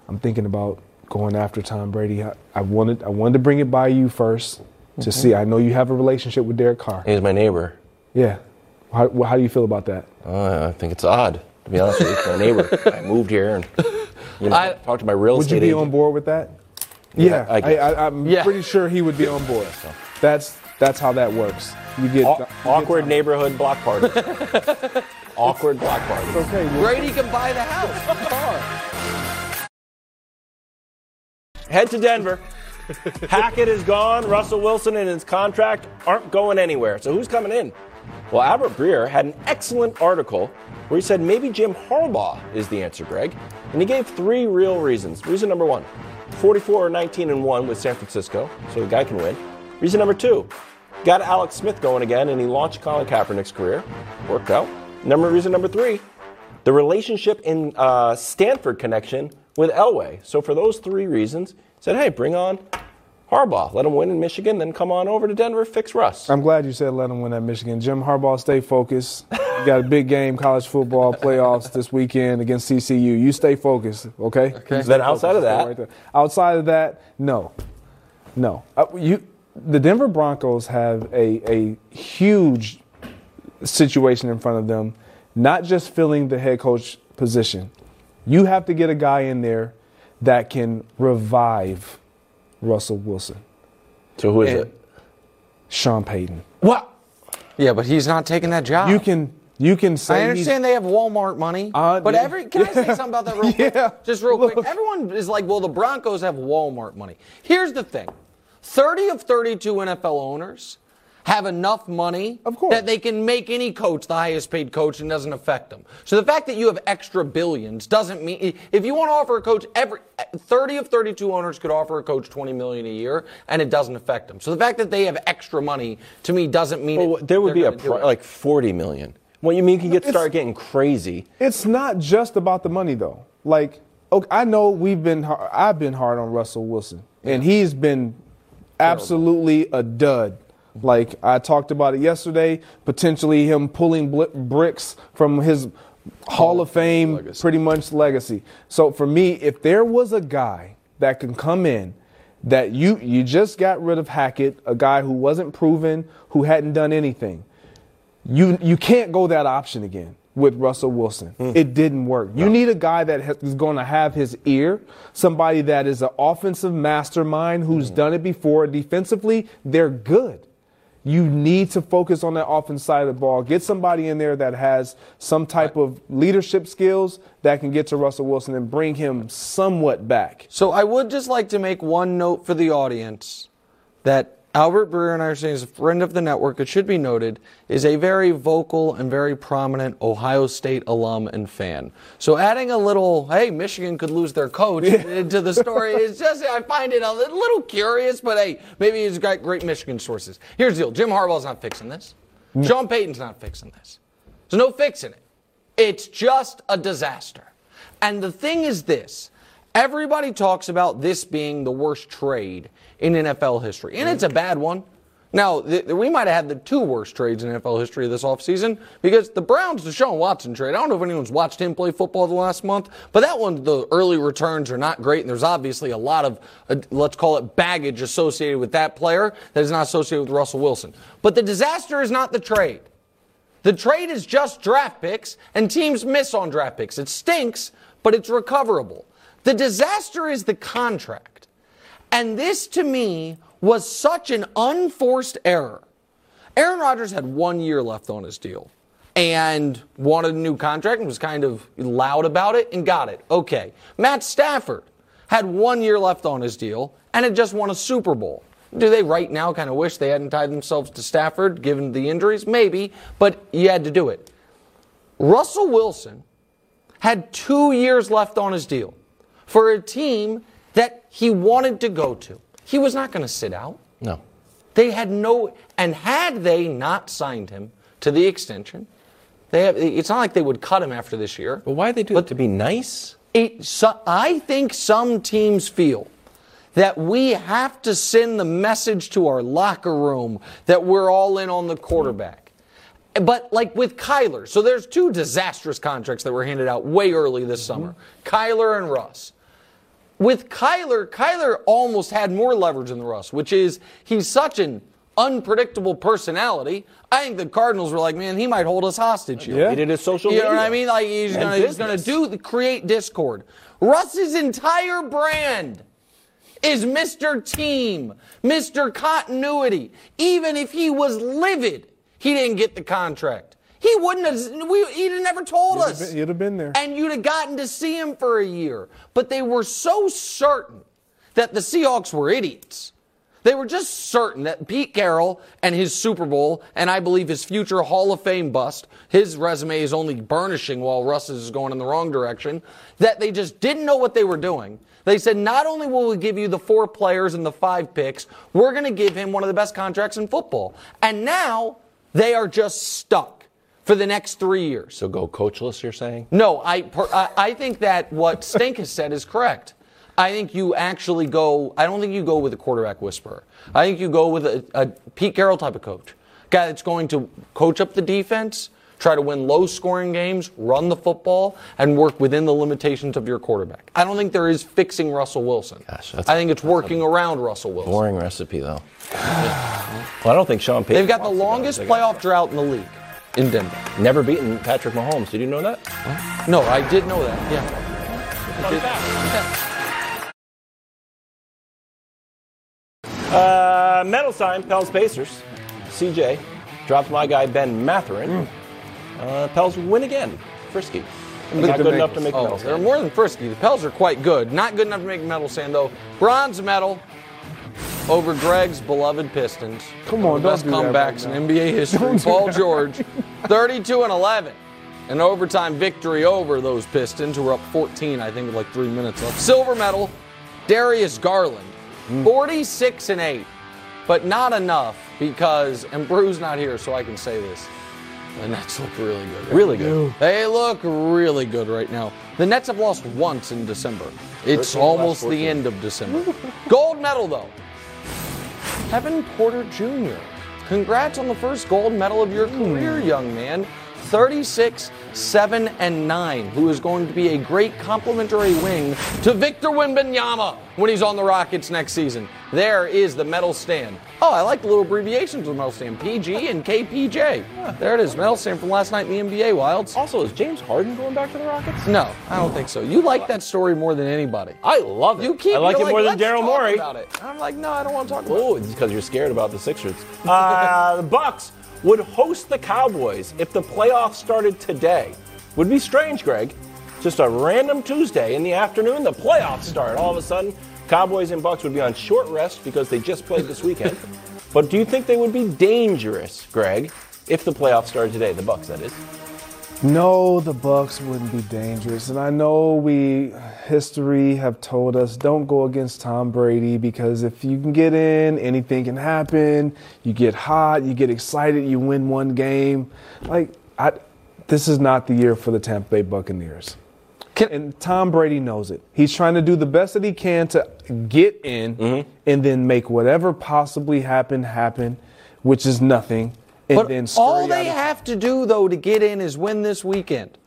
Speaker 3: I'm thinking about going after Tom Brady. I, I wanted I wanted to bring it by you 1st to mm-hmm. see. I know you have a relationship with Derek Carr.
Speaker 1: He's my neighbor.
Speaker 3: Yeah. How, how do you feel about that?
Speaker 1: Uh, I think it's odd, to be honest with you. My neighbor. I moved here, and You know,
Speaker 2: I-
Speaker 1: talk to my real
Speaker 3: Would
Speaker 1: estate
Speaker 3: you be
Speaker 1: agent.
Speaker 3: on board with that?
Speaker 1: Yeah,
Speaker 3: Yeah,
Speaker 1: I guess.
Speaker 3: I, am
Speaker 2: Yeah.
Speaker 3: pretty sure he would be on board. That's that's how that works. You get
Speaker 1: Aw-
Speaker 3: you
Speaker 1: awkward
Speaker 3: time.
Speaker 1: neighborhood block party. awkward block party.
Speaker 3: Okay, well,
Speaker 2: Brady can buy the house. car.
Speaker 1: Head to Denver. Hackett is gone. Russell Wilson and his contract aren't going anywhere. So who's coming in? Well, Albert Breer had an excellent article where he said maybe Jim Harbaugh is the answer, Greg. And he gave three real reasons. Reason number one 44 or 19 and 1 with San Francisco, so the guy can win. Reason number two got Alex Smith going again, and he launched Colin Kaepernick's career. Worked out. Number reason number three the relationship in uh, Stanford connection with Elway. So for those three reasons, said, hey, bring on Harbaugh. Let him win in Michigan, then come on over to Denver, fix Russ.
Speaker 3: I'm glad you said let him win at Michigan. Jim Harbaugh, stay focused. You got a big game, college football playoffs this weekend against TCU. You stay focused, okay?
Speaker 2: Okay.
Speaker 1: Then outside of that,
Speaker 3: right outside of that, no, no. Uh, you, the Denver Broncos have a a huge situation in front of them, not just filling the head coach position. You have to get a guy in there that can revive Russell Wilson,
Speaker 1: so who is
Speaker 3: And-
Speaker 1: it?
Speaker 3: Sean Payton.
Speaker 1: What?
Speaker 2: Yeah, but he's not taking that job.
Speaker 3: You can you can say
Speaker 2: I understand they have Walmart money,
Speaker 3: Uh,
Speaker 2: but every can I say something about that real quick?
Speaker 3: Yeah.
Speaker 2: Just real quick. Everyone is like, well, the Broncos have Walmart money. Here's the thing: thirty of thirty-two NFL owners have enough money
Speaker 3: Of course.
Speaker 2: that they can make any coach the highest paid coach and doesn't affect them. So the fact that you have extra billions doesn't mean if you want to offer a coach every 30 of 32 owners could offer a coach 20 million a year and it doesn't affect them. So the fact that they have extra money to me doesn't mean
Speaker 1: Well,
Speaker 2: it-
Speaker 1: there would be a
Speaker 2: gonna do
Speaker 1: pri-
Speaker 2: it.
Speaker 1: like 40 million. What you mean can get start getting crazy?
Speaker 3: It's not just about the money though. Like, okay, I know we've been I've been hard on Russell Wilson, and he's been absolutely a dud. Like I talked about it yesterday, potentially him pulling bl- bricks from his Hall of Fame,
Speaker 2: legacy.
Speaker 3: pretty much legacy. So for me, if there was a guy that can come in that you you just got rid of Hackett, a guy who wasn't proven, who hadn't done anything, you you can't go that option again with Russell Wilson. Hmm. It didn't work. You need a guy that is going to have his ear, somebody that is an offensive mastermind who's hmm. done it before. Defensively, they're good. You need to focus on that offense side of the ball. Get somebody in there that has some type of leadership skills that can get to Russell Wilson and bring him somewhat back.
Speaker 2: So I would just like to make one note for the audience that Albert Breer, and I understand is a friend of the network, it should be noted, is a very vocal and very prominent Ohio State alum and fan. So adding a little, hey, Michigan could lose their coach into the story is just, I find it a little curious, but hey, maybe he's got great Michigan sources. Here's the deal Jim Harbaugh's not fixing this, Sean Payton's not fixing this. There's no fixing it. It's just a disaster. And the thing is this everybody talks about this being the worst trade in NFL history, and it's a bad one. Now, th- we might have had the two worst trades in NFL history this offseason because the Browns Deshaun Watson trade, I don't know if anyone's watched him play football the last month, but that one, the early returns are not great, and there's obviously a lot of, uh, let's call it baggage associated with that player that is not associated with Russell Wilson. But the disaster is not the trade. The trade is just draft picks, and teams miss on draft picks. It stinks, but it's recoverable. The disaster is the contract. And this, to me, was such an unforced error. Aaron Rodgers had one year left on his deal and wanted a new contract and was kind of loud about it and got it. Okay. Matt Stafford had one year left on his deal and had just won a Super Bowl. Do they right now kind of wish they hadn't tied themselves to Stafford given the injuries? Maybe, but you had to do it. Russell Wilson had two years left on his deal for a team that he wanted to go to. He was not going to sit out.
Speaker 1: No.
Speaker 2: They had no, and had they not signed him to the extension, they have, it's not like they would cut him after this year.
Speaker 1: But why they do it to be nice?
Speaker 2: It, so, I think some teams feel that we have to send the message to our locker room that we're all in on the quarterback. But like with Kyler, so there's two disastrous contracts that were handed out way early this mm-hmm. summer Kyler and Russ. With Kyler, Kyler almost had more leverage than the Russ, which is he's such an unpredictable personality. I think the Cardinals were like, man, he might hold us hostage here.
Speaker 3: Yeah.
Speaker 1: He did his social
Speaker 2: You know what I mean? Like he's
Speaker 1: And
Speaker 2: gonna he's gonna
Speaker 1: business.
Speaker 2: do create discord. Russ's entire brand is Mr. Team, Mr. Continuity. Even if he was livid, he didn't get the contract. He wouldn't have. We, he'd have never told
Speaker 3: You'd have
Speaker 2: us.
Speaker 3: been- you'd have been there.
Speaker 2: and you'd have gotten to see him for a year. But they were so certain that the Seahawks were idiots. They were just certain that Pete Carroll and his Super Bowl, and I believe his future Hall of Fame bust, his resume is only burnishing while Russ's is going in the wrong direction, that they just didn't know what they were doing. They said, not only will we give you the four players and the five picks, we're going to give him one of the best contracts in football. And now they are just stuck for the next three years.
Speaker 1: So go coachless, you're saying?
Speaker 2: No, I, per, I, I think that what Stink has said is correct. I think you actually go, I don't think you go with a quarterback whisperer. I think you go with a, a Pete Carroll type of coach. Guy that's going to coach up the defense, try to win low scoring games, run the football, and work within the limitations of your quarterback. I don't think there is fixing Russell Wilson.
Speaker 1: Gosh,
Speaker 2: I think it's working around Russell Wilson.
Speaker 1: Boring recipe, though. well, I don't think Sean Payton.
Speaker 2: They've got the longest playoff drought in the league in Denver.
Speaker 1: Never beaten Patrick Mahomes. Did you know that?
Speaker 2: No, I did know that. Yeah. I.
Speaker 1: Uh, medal sign, Pels Pacers. CJ drops my guy Ben Mathurin. Uh, Pels win again. Frisky.
Speaker 2: Look
Speaker 1: Not
Speaker 2: the
Speaker 1: good enough to make
Speaker 2: oh,
Speaker 1: medal
Speaker 2: They're
Speaker 1: stand.
Speaker 2: more than frisky. The Pels are quite good. Not good enough to make medal stand though. Bronze medal over Greg's beloved Pistons.
Speaker 3: Come on,
Speaker 2: the best
Speaker 3: do
Speaker 2: comebacks
Speaker 3: right
Speaker 2: in. NBA history.
Speaker 3: Don't
Speaker 2: Paul. George, 32 and 11. An overtime victory over those Pistons, who were up 14, I think, with like three minutes left. Silver medal, Darius Garland,
Speaker 3: Hmm.
Speaker 2: 46 and 8, but not enough because, and Brew's not here, so I can say this. The Nets look really good.
Speaker 1: Really good.
Speaker 2: They look really good right now. The Nets have lost once in December. It's
Speaker 1: 13 of the last
Speaker 2: almost the end of December. Gold medal, though. Kevin Porter Jr. Congrats on the first gold medal of your career, young man. 36, 7, and 9, who is going to be a great complementary wing to Victor Wembanyama when he's on the Rockets next season. There is the medal stand. Oh, I like the little abbreviations of the medal stand PG and KPJ. There it is, medal stand from last night in the NBA, Wildes.
Speaker 1: Also, is James Harden going back to the Rockets?
Speaker 2: No, I don't think so. You like that story more than anybody.
Speaker 1: I love it.
Speaker 2: You keep
Speaker 1: I like it more than Daryl Morey.
Speaker 2: About it. I'm like, no, I don't want to talk about it.
Speaker 1: Oh, it's because you're scared about the Sixers. Uh, the Bucks would host the Cowboys if the playoffs started today. Would be strange, Greg. Just a random Tuesday in the afternoon, the playoffs start. All of a sudden, Cowboys and Bucks would be on short rest because they just played this weekend. but do you think they would be dangerous, Greg, if the playoffs started today? The Bucks, that is.
Speaker 3: No, the Bucks wouldn't be dangerous, and I know we history have told us don't go against Tom Brady because if you can get in, anything can happen. You get hot, you get excited, you win one game. Like I, this is not the year for the Tampa Bay Buccaneers. and Tom Brady knows it. He's trying to do the best that he can to get in mm-hmm. and then make whatever possibly happen happen, which is nothing. And
Speaker 2: But
Speaker 3: then
Speaker 2: all they
Speaker 3: of-
Speaker 2: have to do, though, to get in is win this weekend.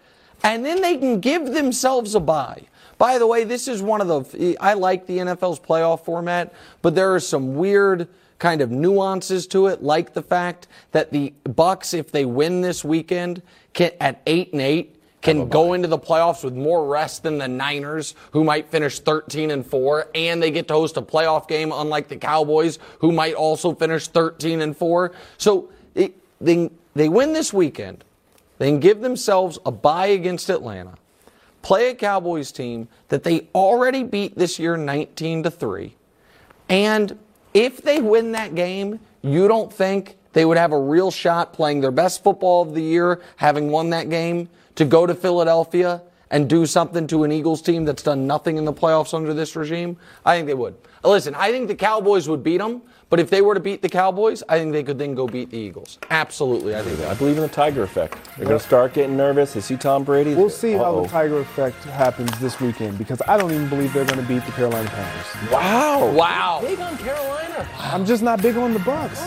Speaker 2: And then they can give themselves a bye. By the way, this is one of the. I like the NFL's playoff format, but there are some weird kind of nuances to it, like the fact that the Bucks, if they win this weekend, can at eight and eight, can go into the playoffs with more rest than the Niners, who might finish 13 and 4, and they get to host a playoff game, unlike the Cowboys, who might also finish 13 and 4. So it, they, they win this weekend. They give themselves a bye against Atlanta, play a Cowboys team that they already beat this year 19 to 3. And if they win that game, you don't think they would have a real shot playing their best football of the year, having won that game, to go to Philadelphia and do something to an Eagles team that's done nothing in the playoffs under this regime? I think they would. Listen, I think the Cowboys would beat them, but if they were to beat the Cowboys, I think they could then go beat the Eagles. Absolutely, I think
Speaker 1: I believe in the Tiger effect. They're going to start getting nervous. They see Tom Brady.
Speaker 3: We'll see how
Speaker 1: Uh-oh.
Speaker 3: the Tiger effect happens this weekend because I don't even believe they're going to beat the Carolina Panthers.
Speaker 1: Wow.
Speaker 2: Wow.
Speaker 1: Big on Carolina.
Speaker 3: I'm just not big on the Bucks.